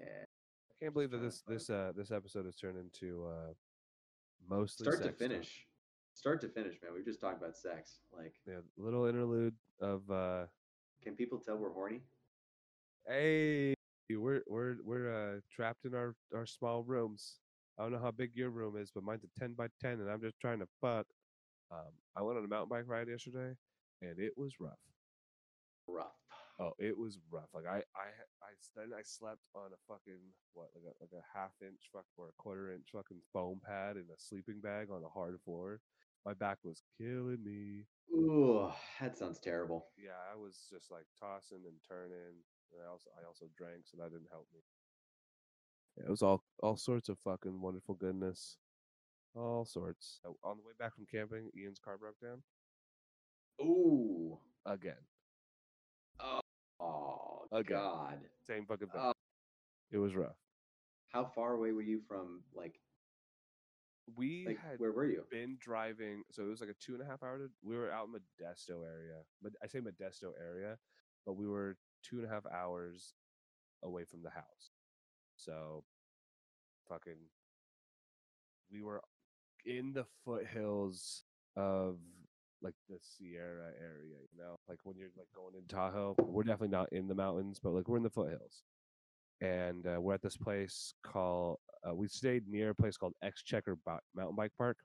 Speaker 3: Yeah.
Speaker 2: i can't believe that this this uh this episode has turned into uh mostly
Speaker 3: Start to finish. Start to finish, man. We've just talked about sex. Like,
Speaker 2: yeah, little interlude of uh
Speaker 3: can people tell we're horny?
Speaker 2: hey we're we're we're uh trapped in our our small rooms i don't know how big your room is but mine's a 10 by 10 and i'm just trying to fuck um i went on a mountain bike ride yesterday and it was rough
Speaker 3: Rough.
Speaker 2: oh it was rough like i i i then i slept on a fucking what like a like a half inch fuck or a quarter inch fucking foam pad in a sleeping bag on a hard floor my back was killing me
Speaker 3: Ooh, that sounds terrible.
Speaker 2: yeah, I was just like tossing and turning. And I also I also drank, so that didn't help me. It was all all sorts of fucking wonderful goodness, all sorts. On the way back from camping, Ian's car broke down
Speaker 3: Ooh.
Speaker 2: again.
Speaker 3: Oh, oh
Speaker 2: Okay.
Speaker 3: God.
Speaker 2: Same fucking thing.
Speaker 3: Oh.
Speaker 2: It was rough.
Speaker 3: How far away were you from, like,
Speaker 2: We
Speaker 3: like
Speaker 2: had
Speaker 3: where were you?
Speaker 2: been driving, so it was like a two and a half hour. To, we were out in Modesto area, but I say Modesto area, but we were two and a half hours away from the house. So, fucking, we were in the foothills of like the Sierra area. You know, like when you're like going in Tahoe, we're definitely not in the mountains, but like we're in the foothills. And uh, we're at this place called. Uh, we stayed near a place called Exchequer Bo- Mountain Bike Park,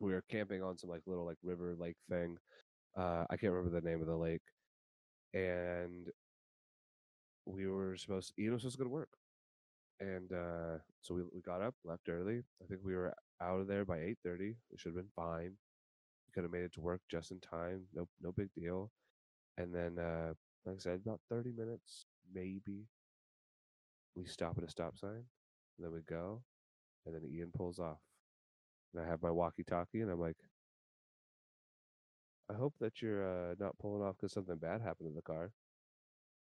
Speaker 2: we were camping on some like little like river lake thing. Uh, I can't remember the name of the lake, and we were supposed Ian was supposed to go to work, and uh, so we we got up, left early. I think we were out of there by eight thirty. We should have been fine. We could have made it to work just in time. No no big deal. And then, uh, like I said, about thirty minutes maybe. We stop at a stop sign, and then we go, and then Ian pulls off, and I have my walkie-talkie, and I'm like. I hope that you're uh, not pulling off because something bad happened to the car.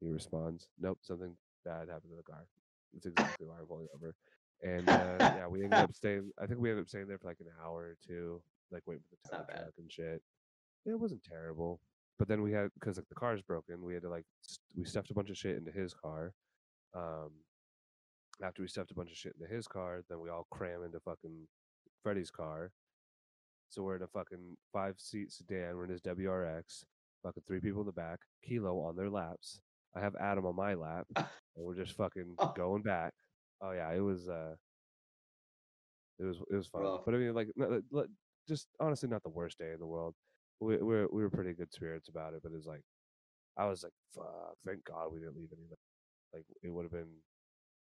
Speaker 2: He responds, "Nope, something bad happened to the car. That's exactly why I'm pulling over." And uh, yeah, we ended up staying. I think we ended up staying there for like an hour or two, like waiting for the tow truck and shit. Yeah, it wasn't terrible, but then we had because like the car's broken, we had to like st- we stuffed a bunch of shit into his car. Um, after we stuffed a bunch of shit into his car, then we all cram into fucking Freddie's car. So we're in a fucking five seat sedan. We're in his WRX. Fucking three people in the back. Kilo on their laps. I have Adam on my lap, and we're just fucking
Speaker 3: Oh.
Speaker 2: going back. Oh yeah, it was. uh It was it was fun. But I mean, like, no, like, like, just honestly, not the worst day in the world. We we were, we were pretty good spirits about it, but it's like, I was like, fuck, thank God we didn't leave anything. Like it would have been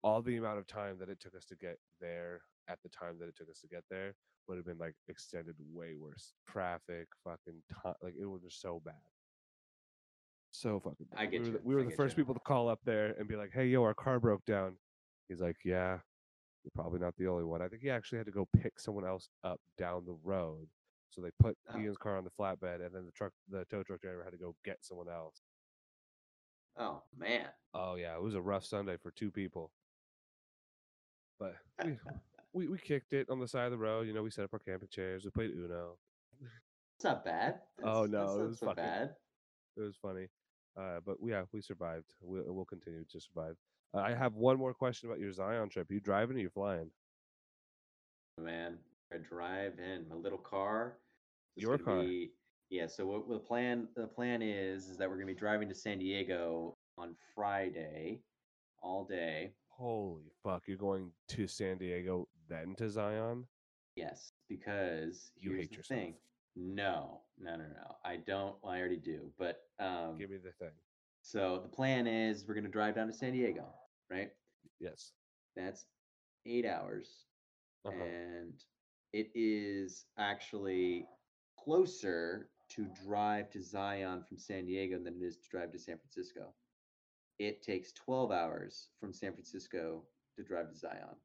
Speaker 2: all the amount of time that it took us to get there at the time that it took us to get there would have been like extended way worse. Traffic, fucking time, like it was just so bad. So fucking bad.
Speaker 3: I get
Speaker 2: we were,
Speaker 3: you,
Speaker 2: the- we were the first
Speaker 3: you.
Speaker 2: people to call up there and be like, hey, yo, our car broke down. He's like, yeah, you're probably not the only one. I think he actually had to go pick someone else up down the road. So they put
Speaker 3: Oh.
Speaker 2: Ian's car on the flatbed, and then the truck, the tow truck driver had to go get someone else.
Speaker 3: Oh man.
Speaker 2: Oh yeah, it was a rough Sunday for two people. But we, we we kicked it on the side of the road. You know, we set up our camping chairs. We played Uno.
Speaker 3: It's not bad.
Speaker 2: Oh, no,
Speaker 3: that's
Speaker 2: it
Speaker 3: not
Speaker 2: was
Speaker 3: so
Speaker 2: fucking-
Speaker 3: bad.
Speaker 2: It was funny. Uh, but yeah, we survived. We'll, we'll continue to survive. Uh, I have one more question about your Zion trip. you driving or you flying?
Speaker 3: man. I drive in my little car. It's
Speaker 2: Your car.
Speaker 3: Be, yeah. So what what the plan the plan is is that we're gonna be driving to San Diego on Friday, all day.
Speaker 2: Holy fuck! You're going to San Diego then to Zion?
Speaker 3: Yes, because
Speaker 2: You
Speaker 3: here's
Speaker 2: hate
Speaker 3: the
Speaker 2: yourself.
Speaker 3: thing. No, no, no, no. I don't. Well, I already do. But um,
Speaker 2: Give me the thing.
Speaker 3: so the plan is we're gonna drive down to San Diego, right?
Speaker 2: Yes.
Speaker 3: That's eight hours.
Speaker 2: Uh-huh.
Speaker 3: and it is actually closer to drive to Zion from San Diego than it is to drive to San Francisco. It takes 12 hours from San Francisco to drive to Zion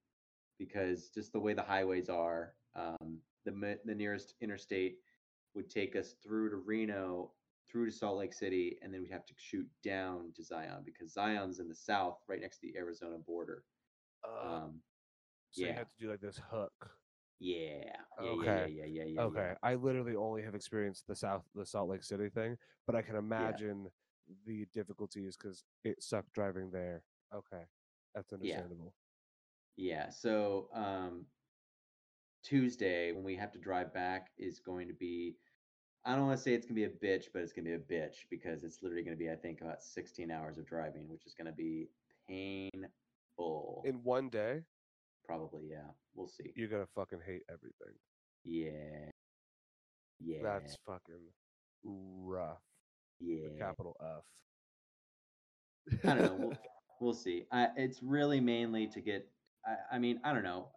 Speaker 3: because just the way the highways are, um, the the nearest interstate would take us through to Reno, through to Salt Lake City, and then we'd have to shoot down to Zion because Zion's in the south, right next to the Arizona border.
Speaker 2: Uh,
Speaker 3: Um,
Speaker 2: so you
Speaker 3: yeah.
Speaker 2: have to do like this hook.
Speaker 3: yeah, yeah,
Speaker 2: Okay.
Speaker 3: yeah, yeah, yeah, yeah, yeah.
Speaker 2: Okay, I literally only have experienced the South, the Salt Lake City thing, but I can imagine the difficulties because it sucked driving there. Okay, that's understandable.
Speaker 3: Yeah. So um, Tuesday, when we have to drive back, is going to be. I don't want to say it's gonna be a bitch, but it's gonna be a bitch because it's literally gonna be, I think, about 16 hours of driving, which is gonna be painful.
Speaker 2: In one day,
Speaker 3: Probably, yeah. We'll see.
Speaker 2: you're gonna fucking hate everything.
Speaker 3: Yeah. Yeah.
Speaker 2: That's fucking rough.
Speaker 3: Yeah.
Speaker 2: Capital F.
Speaker 3: I don't know. We'll, we'll see. I, it's really mainly to get. I, I mean, I don't know.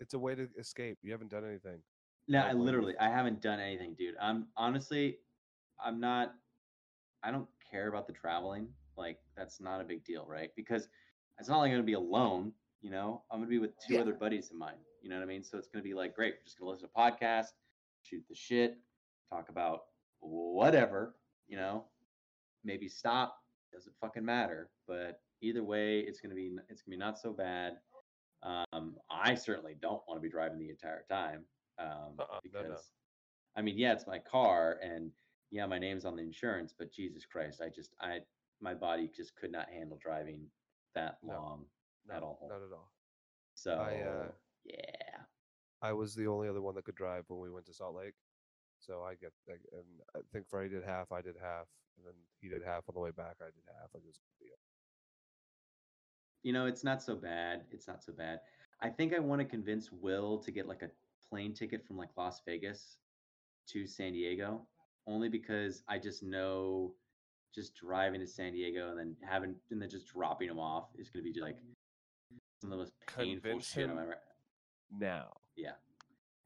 Speaker 2: it's a way to escape. You haven't done anything.
Speaker 3: No, I literally, I haven't done anything, dude. I'm honestly, I'm not. I don't care about the traveling. Like, that's not a big deal, right? Because it's not like I'm gonna be alone. You know, I'm gonna be with two
Speaker 2: Yeah.
Speaker 3: other buddies of mine. You know what I mean? So it's gonna be like, great. We're just gonna listen to podcast, shoot the shit, talk about whatever. You know, maybe stop. Doesn't fucking matter. But either way, it's gonna be it's gonna be not so bad. Um, I certainly don't want to be driving the entire time um,
Speaker 2: Uh-uh,
Speaker 3: because
Speaker 2: no.
Speaker 3: I mean, yeah, it's my car, and yeah, my name's on the insurance. But Jesus Christ, I just I my body just could not handle driving that long
Speaker 2: No,
Speaker 3: at all.
Speaker 2: Not at all.
Speaker 3: So
Speaker 2: uh,
Speaker 3: yeah,
Speaker 2: I was the only other one that could drive when we went to Salt Lake. So I get, like, and I think Freddie did half, I did half, and then he did half on the way back. I did half. Like it was a deal.
Speaker 3: you know, it's not so bad. It's not so bad. I think I want to convince Will to get like a plane ticket from like Las Vegas to San Diego, only because I just know just driving to San Diego and then having and then just dropping them off is going to be like some of the most painful
Speaker 2: Convince
Speaker 3: shit I've ever.
Speaker 2: Now,
Speaker 3: Yeah,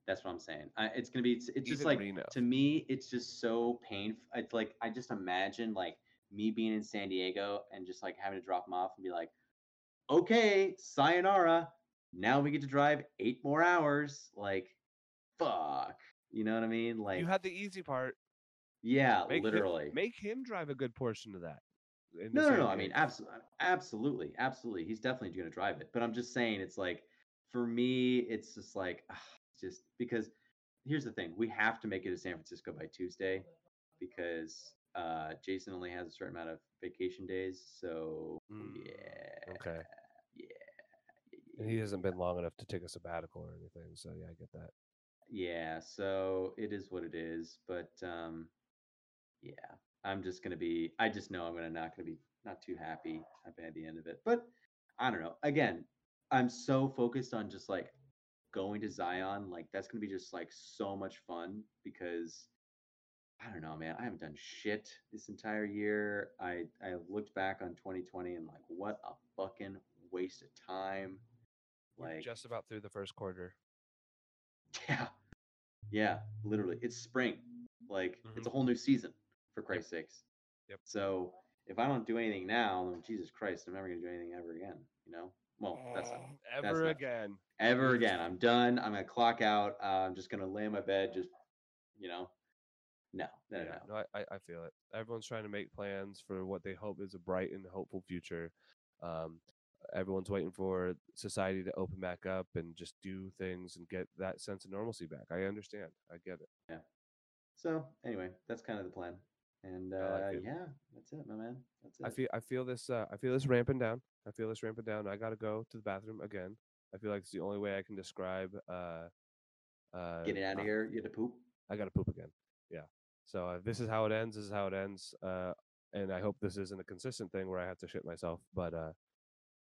Speaker 3: that's what I'm saying. I, it's gonna be. It's, it's just like
Speaker 2: Reno.
Speaker 3: to me, it's just so painful. It's like I just imagine like me being in San Diego and just like having to drop them off and be like, okay, sayonara. Now we get to drive eight more hours. Like, fuck. You know what I mean? Like,
Speaker 2: you had the easy part.
Speaker 3: yeah,
Speaker 2: Make him-
Speaker 3: literally.
Speaker 2: make him drive a good portion of that. into
Speaker 3: No, no, no. I mean, absolutely, uh, absolutely, absolutely. He's definitely going to drive it. But I'm just saying, it's like, for me, it's just like, just because here's the thing: we have to make it to San Francisco by Tuesday because uh, Jason only has a certain amount of vacation days. So
Speaker 2: Mm,
Speaker 3: yeah,
Speaker 2: okay.
Speaker 3: yeah,
Speaker 2: And he hasn't been long enough to take a sabbatical or anything. So yeah, I get that.
Speaker 3: yeah. So it is what it is. But um, yeah, I'm just gonna be. I just know I'm gonna not gonna be not too happy by the end of it. But I don't know. Again, I'm so focused on just like going to Zion. Like that's gonna be just like so much fun because I don't know, man. I haven't done shit this entire year. I I looked back on 2020 and like, what a fucking waste of time.
Speaker 2: We're
Speaker 3: Like
Speaker 2: just about through the first quarter.
Speaker 3: yeah. Yeah, literally. It's spring. Like it's a
Speaker 2: Mhm.
Speaker 3: whole new season, for Christ's sakes.
Speaker 2: Yep.
Speaker 3: So if I don't do anything now, then Jesus Christ, I'm never gonna do anything ever again. You know? Well, that's not,
Speaker 2: ever
Speaker 3: that's not-
Speaker 2: again.
Speaker 3: ever again. I'm done. I'm gonna clock out. Uh, I'm just gonna lay in my bed, just you know. No, no,
Speaker 2: yeah,
Speaker 3: no.
Speaker 2: no, I, I- I feel it. Everyone's trying to make plans for what they hope is a bright and hopeful future. Um, everyone's waiting for society to open back up and just do things and get that sense of normalcy back. I understand. I get it. Yeah.
Speaker 3: So anyway, that's kind of the plan. And uh,
Speaker 2: like
Speaker 3: yeah, that's it, my man. That's it.
Speaker 2: I feel I feel this uh, I feel this ramping down. I feel this ramping down. I gotta go to the bathroom again. I feel like it's the only way I can describe. Uh, uh,
Speaker 3: Get it out
Speaker 2: uh,
Speaker 3: of here. You had to poop.
Speaker 2: I gotta poop again. Yeah. So uh, this is how it ends. This is how it ends. Uh, and I hope this isn't a consistent thing where I have to shit myself. But uh,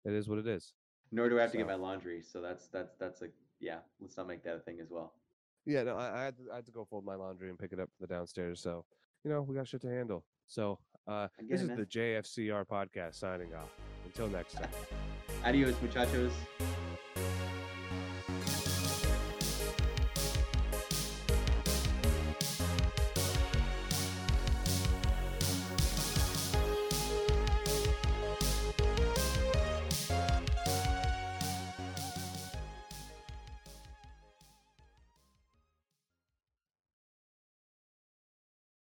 Speaker 2: it is what it is.
Speaker 3: Nor do I have to get my laundry. So that's that's that's a yeah. Let's not make that a thing as well.
Speaker 2: Yeah. No, I, I had to, I had to go fold my laundry and pick it up from the downstairs. So you know we got shit to handle. So uh, this is the JFCR podcast signing off. Until next time.
Speaker 3: Adios, muchachos.